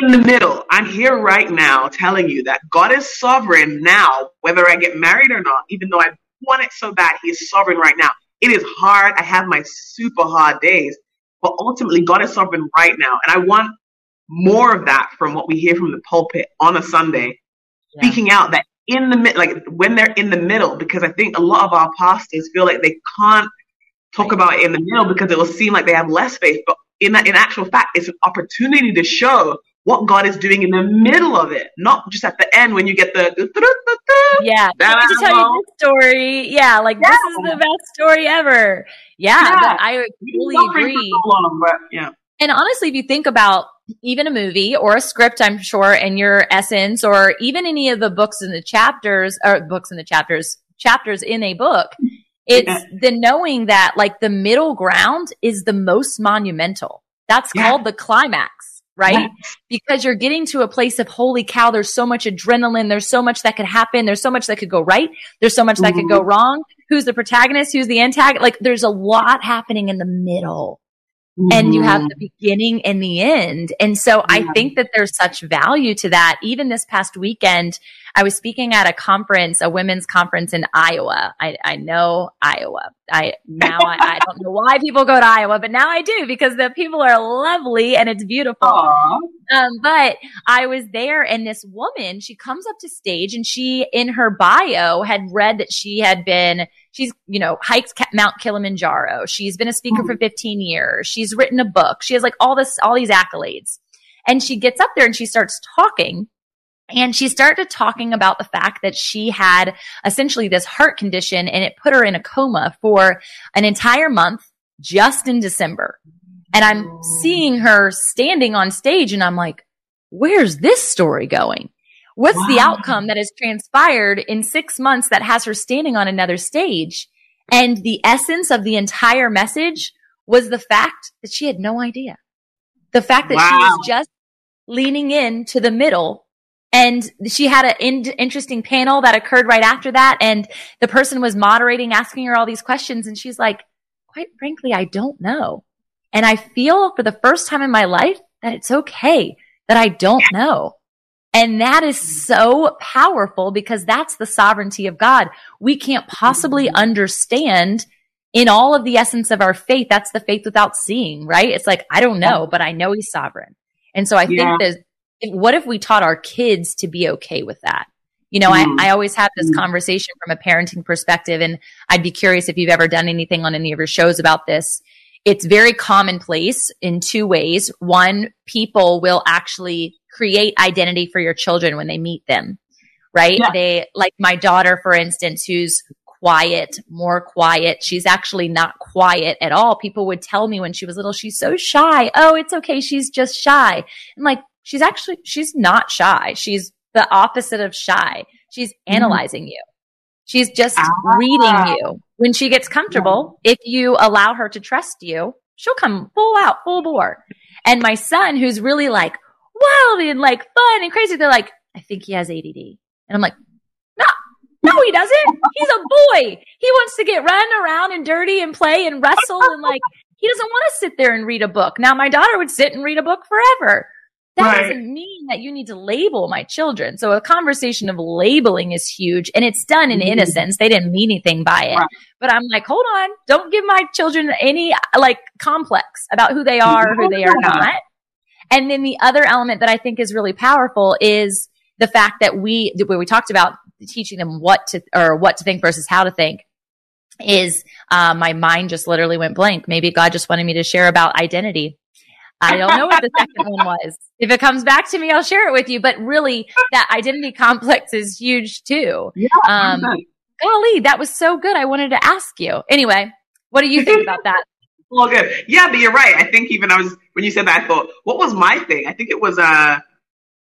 In the middle, I'm here right now telling you that God is sovereign now, whether I get married or not, even though I want it so bad. He is sovereign right now. It is hard. I have my super hard days, but ultimately God is sovereign right now. And I want more of that from what we hear from the pulpit on a Sunday, yeah. speaking out that in the mid, like when they're in the middle, because I think a lot of our pastors feel like they can't talk about it in the middle because it will seem like they have less faith. But in in actual fact, it's an opportunity to show what God is doing in the middle of it, not just at the end when you get the. Yeah, I to tell you this story. Yeah, like yeah. this is the best story ever. Yeah, yeah. I fully agree. Long, but, yeah. And honestly, if you think about even a movie or a script, I'm sure, in your essence, or even any of the books in the chapters, or books in the chapters, chapters in a book, it's yeah. the knowing that like the middle ground is the most monumental. That's yeah. called the climax, right? Yeah. Because you're getting to a place of holy cow, there's so much adrenaline. There's so much that could happen. There's so much that could go right. There's so much that mm-hmm. could go wrong. Who's the protagonist? Who's the antagonist? Like there's a lot happening in the middle. Mm-hmm. And you have the beginning and the end. And so I think that there's such value to that. Even this past weekend, I was speaking at a conference, a women's conference in Iowa. I, I know Iowa. I now I, I, don't know why people go to Iowa, but now I do because the people are lovely and it's beautiful. Um, but I was there and this woman, she comes up to stage and she, in her bio, had read that she had been she's you know hiked mount kilimanjaro. She's been a speaker for 15 years. She's written a book. She has like all this all these accolades. And she gets up there and she starts talking. And she started talking about the fact that she had essentially this heart condition and it put her in a coma for an entire month just in December. And I'm seeing her standing on stage and I'm like, where's this story going? What's wow. the outcome that has transpired in six months that has her standing on another stage? And the essence of the entire message was the fact that she had no idea. The fact that wow. she was just leaning in to the middle and she had an in- interesting panel that occurred right after that. And the person was moderating, asking her all these questions. And she's like, quite frankly, I don't know. And I feel for the first time in my life that it's okay that I don't know. And that is so powerful because that's the sovereignty of God. We can't possibly understand in all of the essence of our faith. That's the faith without seeing, right? It's like, I don't know, but I know he's sovereign. And so I yeah. think that what if we taught our kids to be okay with that? You know, mm. I, I always have this mm. conversation from a parenting perspective, and I'd be curious if you've ever done anything on any of your shows about this. It's very commonplace in two ways. One, people will actually create identity for your children when they meet them, right? Yeah. They, like my daughter, for instance, who's quiet, more quiet. She's actually not quiet at all. People would tell me when she was little, she's so shy. Oh, it's okay. She's just shy. I'm like, she's actually she's not shy. She's the opposite of shy. She's mm-hmm. analyzing mm. you. She's just ah. reading you. When she gets comfortable, if you allow her to trust you, she'll come full out, full bore. And my son, who's really like wild and like fun and crazy, they're like, I think he has ADD. And I'm like, no, no, he doesn't. He's a boy. He wants to get run around and dirty and play and wrestle and like, he doesn't want to sit there and read a book. Now my daughter would sit and read a book forever. That right. doesn't mean that you need to label my children. So a conversation of labeling is huge and it's done in innocence. They didn't mean anything by it. Right. But I'm like, hold on. Don't give my children any like complex about who they are, who they are not. And then the other element that I think is really powerful is the fact that we, where we talked about teaching them what to, or what to think versus how to think is, uh, my mind just literally went blank. Maybe God just wanted me to share about identity I don't know what the *laughs* second one was. If it comes back to me, I'll share it with you. But really, that identity complex is huge too. Yeah. Um, golly, that was so good. I wanted to ask you. Anyway, what do you think about that? *laughs* Well, good. Yeah, but you're right. I think even I was when you said that, I thought, what was my thing? I think it was uh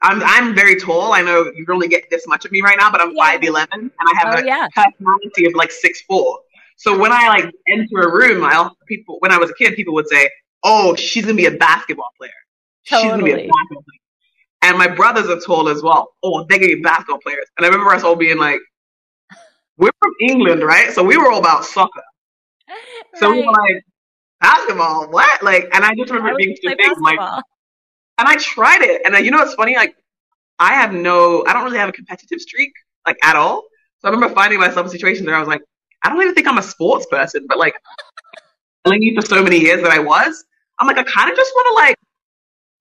I'm I'm very tall. I know you only get this much of me right now, but I'm five yeah. eleven and I have oh, a yeah. personality of like six four. So when I like enter a room, I people when I was a kid, people would say, oh, she's gonna be a basketball player. Totally. She's gonna be a basketball player. And my brothers are tall as well. Oh, they're gonna be basketball players. And I remember us all being like, we're from England, right? So we were all about soccer. Right. So we were like, basketball, what? Like, and I just remember being stupid, like, and I tried it. And uh, you know what's funny? Like, I have no, I don't really have a competitive streak, like at all. So I remember finding myself in situations where I was like, I don't even think I'm a sports person, but like telling you for so many years that I was, I'm like, I kind of just want to like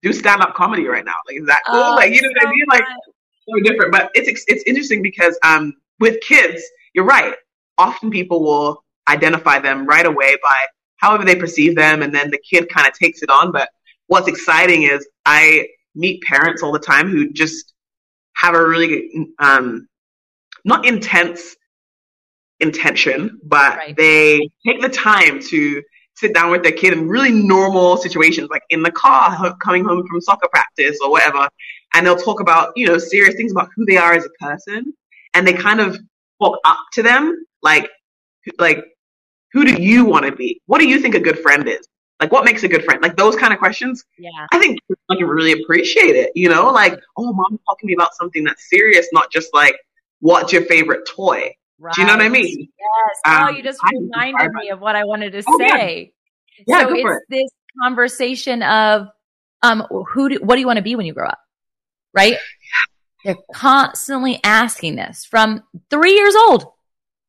do stand up comedy right now. Like, is that cool? Oh, like, you know so what I mean? Like, so different. But it's it's interesting because um with kids, you're right. Often people will identify them right away by however they perceive them, and then the kid kind of takes it on. But what's exciting is I meet parents all the time who just have a really um not intense intention, but Right. they take the time to sit down with their kid in really normal situations, like in the car, coming home from soccer practice or whatever, and they'll talk about you know serious things about who they are as a person, and they kind of walk up to them like like who do you want to be? What do you think a good friend is? Like what makes a good friend? Like those kind of questions. Yeah. I think kids, like really appreciate it. You know, like oh, mom's talking to me about something that's serious, not just like what's your favorite toy. Right. Do you know what I mean? Yes. oh, Um, you just I reminded me of what I wanted to Oh, say. Yeah, so go for it's this conversation of um who do, what do you want to be when you grow up? Right? *sighs* They're constantly asking this from 3 years old.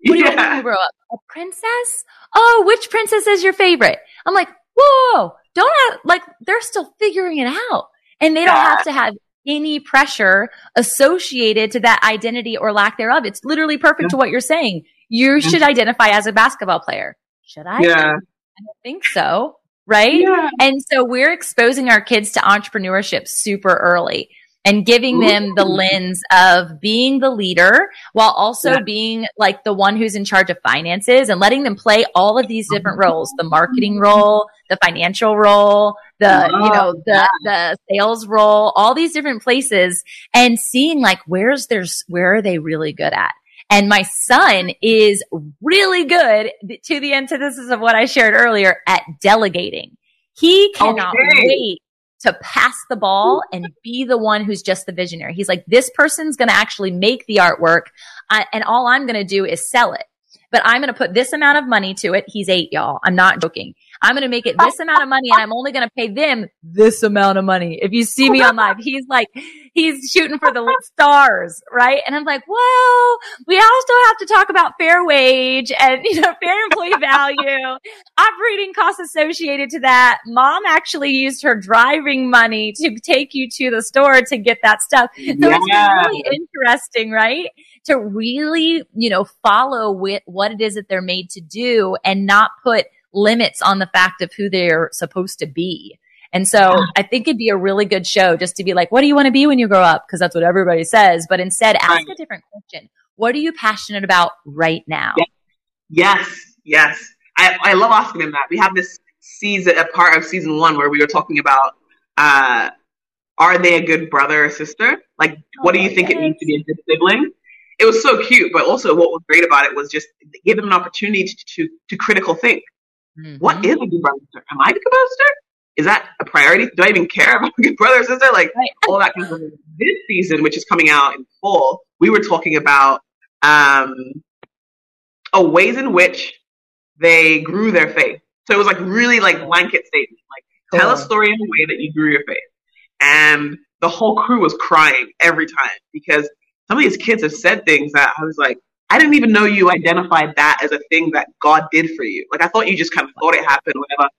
What do you want to be when Yeah. you grow up? A princess? Oh, which princess is your favorite? I'm like, whoa, don't have, like, they're still figuring it out. And they don't Yeah. have to have any pressure associated to that identity or lack thereof. It's literally perfect Yeah. to what you're saying. You mm-hmm. should identify as a basketball player. Should I? Yeah. I don't think so. Right? Yeah. And so we're exposing our kids to entrepreneurship super early and giving them the lens of being the leader while also Yeah. being like the one who's in charge of finances and letting them play all of these different roles, the marketing role, the financial role, the, oh, you know, the, the sales role, all these different places and seeing like where's their, where are they really good at? And my son is really good to the antithesis of what I shared earlier at delegating. He cannot Okay. wait to pass the ball and be the one who's just the visionary. He's like, this person's going to actually make the artwork uh, and all I'm going to do is sell it. But I'm going to put this amount of money to it. He's eight, y'all. I'm not joking. I'm going to make it this amount of money and I'm only going to pay them this amount of money. If you see me on live, he's like, he's shooting for the stars, right? And I'm like, well, we also have to talk about fair wage and, you know, fair employee *laughs* value, operating costs associated to that. Mom actually used her driving money to take you to the store to get that stuff. So it's Yeah. really interesting, right? To really, you know, follow with what it is that they're made to do and not put limits on the fact of who they're supposed to be. And so I think it'd be a really good show just to be like, what do you want to be when you grow up? Because that's what everybody says. But instead, ask Right. a different question. What are you passionate about right now? Yes, yes. I, I love asking them that. We have this season, a part of season one where we were talking about, uh, are they a good brother or sister? Like, what do you Oh, think it means to be a good sibling? It was so cute, but also what was great about it was just give them an opportunity to, to, to critical think. What Mhm. is a good brother sister? Am I a good brother sister? Is that a priority? Do I even care about a good brother or sister? Like, Right. *laughs* all that kind of. This season, which is coming out in full, we were talking about um, oh, ways in which they grew their faith. So it was like really like blanket statement, like tell a story in a way that you grew your faith. And the whole crew was crying every time because some of these kids have said things that I was like, I didn't even know you identified that as a thing that God did for you. Like I thought you just kind of thought it happened, whatever.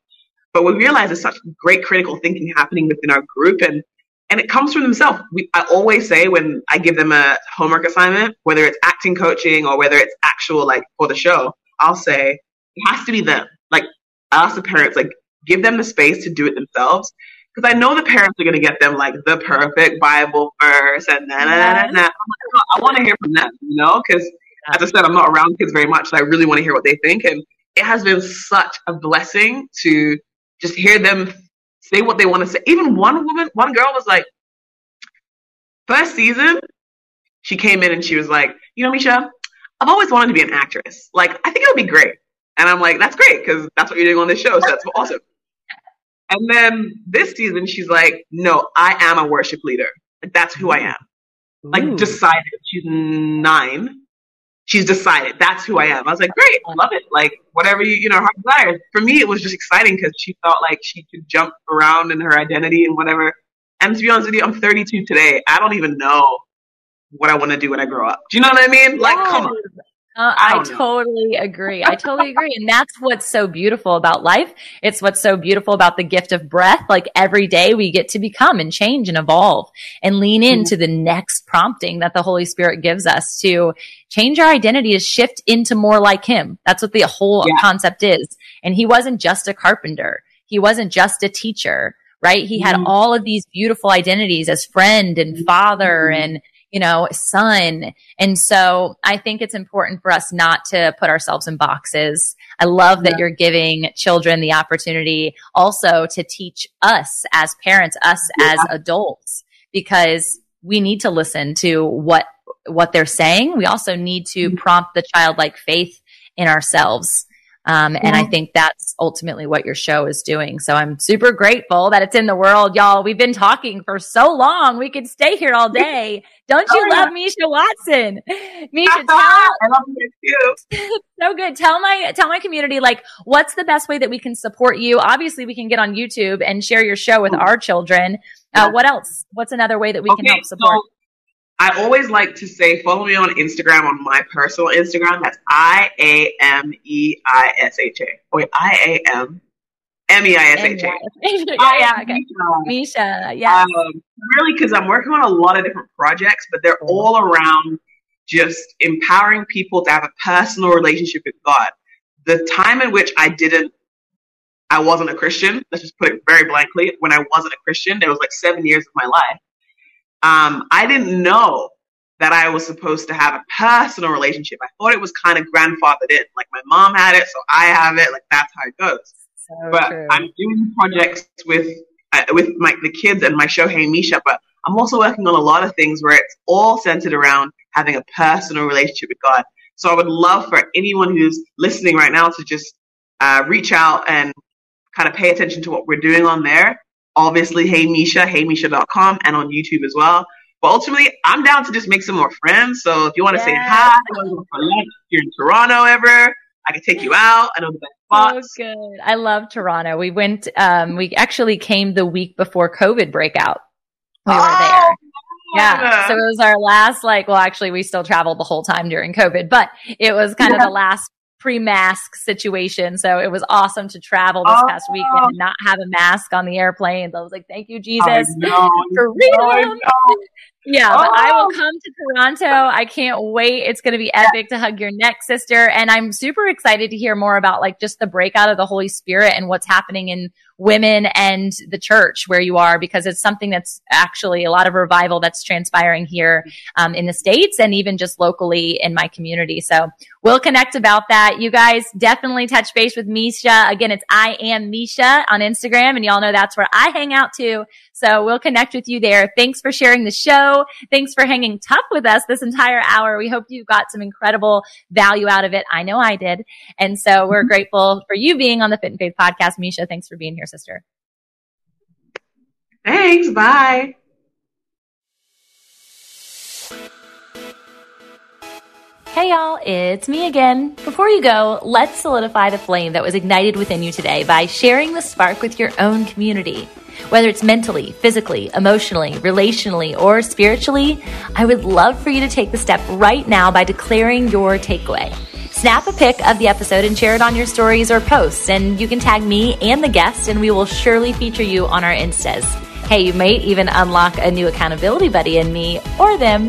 But we realized there's such great critical thinking happening within our group and and it comes from themselves. We, I always say when I give them a homework assignment, whether it's acting coaching or whether it's actual like for the show, I'll say it has to be them. Like I ask the parents, like give them the space to do it themselves. Because I know the parents are going to get them like the perfect Bible verse and na na na na. Yes. na. I'm like, I want to hear from them, you know? Because as I said, I'm not around kids very much, so I really want to hear what they think. And it has been such a blessing to just hear them say what they want to say. Even one woman, one girl was like, first season, she came in and she was like, you know, Meisha, I've always wanted to be an actress. Like, I think it would be great. And I'm like, that's great because that's what you're doing on this show. So that's awesome. And then this season, she's like, no, I am a worship leader. Like, that's who I am. Like, Ooh. decided. She's nine. She's decided that's who I am. I was like, great, I love it. Like, whatever you, you know, her desire. For me, it was just exciting because she felt like she could jump around in her identity and whatever. And to be honest with you, I'm 32 today. I don't even know what I want to do when I grow up. Do you know what I mean? Like, come on. Uh, I, I totally agree. I totally agree. And that's what's so beautiful about life. It's what's so beautiful about the gift of breath. Like every day we get to become and change and evolve and lean mm-hmm. into the next prompting that the Holy Spirit gives us to change our identity to shift into more like Him. That's what the whole yeah. concept is. And He wasn't just a carpenter. He wasn't just a teacher, right? He had mm-hmm. all of these beautiful identities as friend and father mm-hmm. and you know, son. And so I think it's important for us not to put ourselves in boxes. I love that yeah. you're giving children the opportunity also to teach us as parents, us yeah. as adults, because we need to listen to what, what they're saying. We also need to mm-hmm. prompt the childlike faith in ourselves. Um, and I think that's ultimately what your show is doing. So I'm super grateful that it's in the world, y'all. We've been talking for so long. We could stay here all day. Don't you oh, love yeah. Meisha Watson? *laughs* Meisha, *laughs* tell I love you too. *laughs* so good. Tell my tell my community like what's the best way that we can support you. Obviously, we can get on YouTube and share your show with our children. Uh, what else? What's another way that we okay, can help support? So- I always like to say, follow me on Instagram on my personal Instagram. That's I A M E I S H A. Wait, I A M M E I S H A. *laughs* Yeah, okay. Meisha, yeah. Um, really, because I'm working on a lot of different projects, but they're all around just empowering people to have a personal relationship with God. The time in which I didn't, I wasn't a Christian. Let's just put it very blankly. When I wasn't a Christian, there was like seven years of my life um, I didn't know that I was supposed to have a personal relationship. I thought it was kind of grandfathered in. Like my mom had it, so I have it. Like that's how it goes. So but true. I'm doing projects with uh, with my the kids and my show Hey Meisha. But I'm also working on a lot of things where it's all centered around having a personal relationship with God. So I would love for anyone who's listening right now to just uh, reach out and kind of pay attention to what we're doing on there obviously Hey Meisha, hey heymeisha.com, and on YouTube as well. But ultimately, I'm down to just make some more friends. So if you want to say hi, you want to go for lunch, you're in Toronto ever, I can take you out. I know the best spots. So good. I love Toronto. We went, um, we actually came the week before COVID breakout. We oh, were there. Yeah. So it was our last, like, well, actually, we still traveled the whole time during COVID, but it was kind yeah. of the last pre-mask situation. So it was awesome to travel this oh. past weekend and not have a mask on the airplanes. I was like, thank you, Jesus, *laughs* for freedom. Yeah, oh. but I will oh. come to Toronto. I can't wait. It's going to be epic to hug your neck, sister. And I'm super excited to hear more about like just the breakout of the Holy Spirit and what's happening in women and the church where you are because it's something that's actually a lot of revival that's transpiring here um, in the states and even just locally in my community so we'll connect about that you guys definitely touch base with meisha again it's i am meisha on instagram and y'all know that's where i hang out too so we'll connect with you there. Thanks for sharing the show. Thanks for hanging tough with us this entire hour. We hope you got some incredible value out of it. I know I did. And so we're mm-hmm. grateful for you being on the Fit in Faith podcast. Meisha, thanks for being here, sister. Thanks. Bye. Hey y'all, it's me again. Before you go, let's solidify the flame that was ignited within you today by sharing the spark with your own community. Whether it's mentally, physically, emotionally, relationally, or spiritually, I would love for you to take the step right now by declaring your takeaway. Snap a pic of the episode and share it on your stories or posts, and you can tag me and the guest, and we will surely feature you on our Instas. Hey, you might even unlock a new accountability buddy in me or them.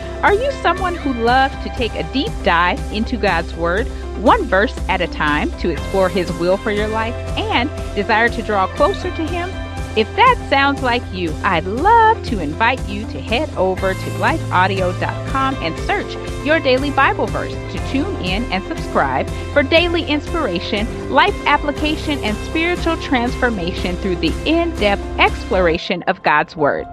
Are you someone who loves to take a deep dive into God's Word, one verse at a time, to explore His will for your life and desire to draw closer to Him? If that sounds like you, I'd love to invite you to head over to lifeaudio.com and search your daily Bible verse to tune in and subscribe for daily inspiration, life application, and spiritual transformation through the in depth exploration of God's Word.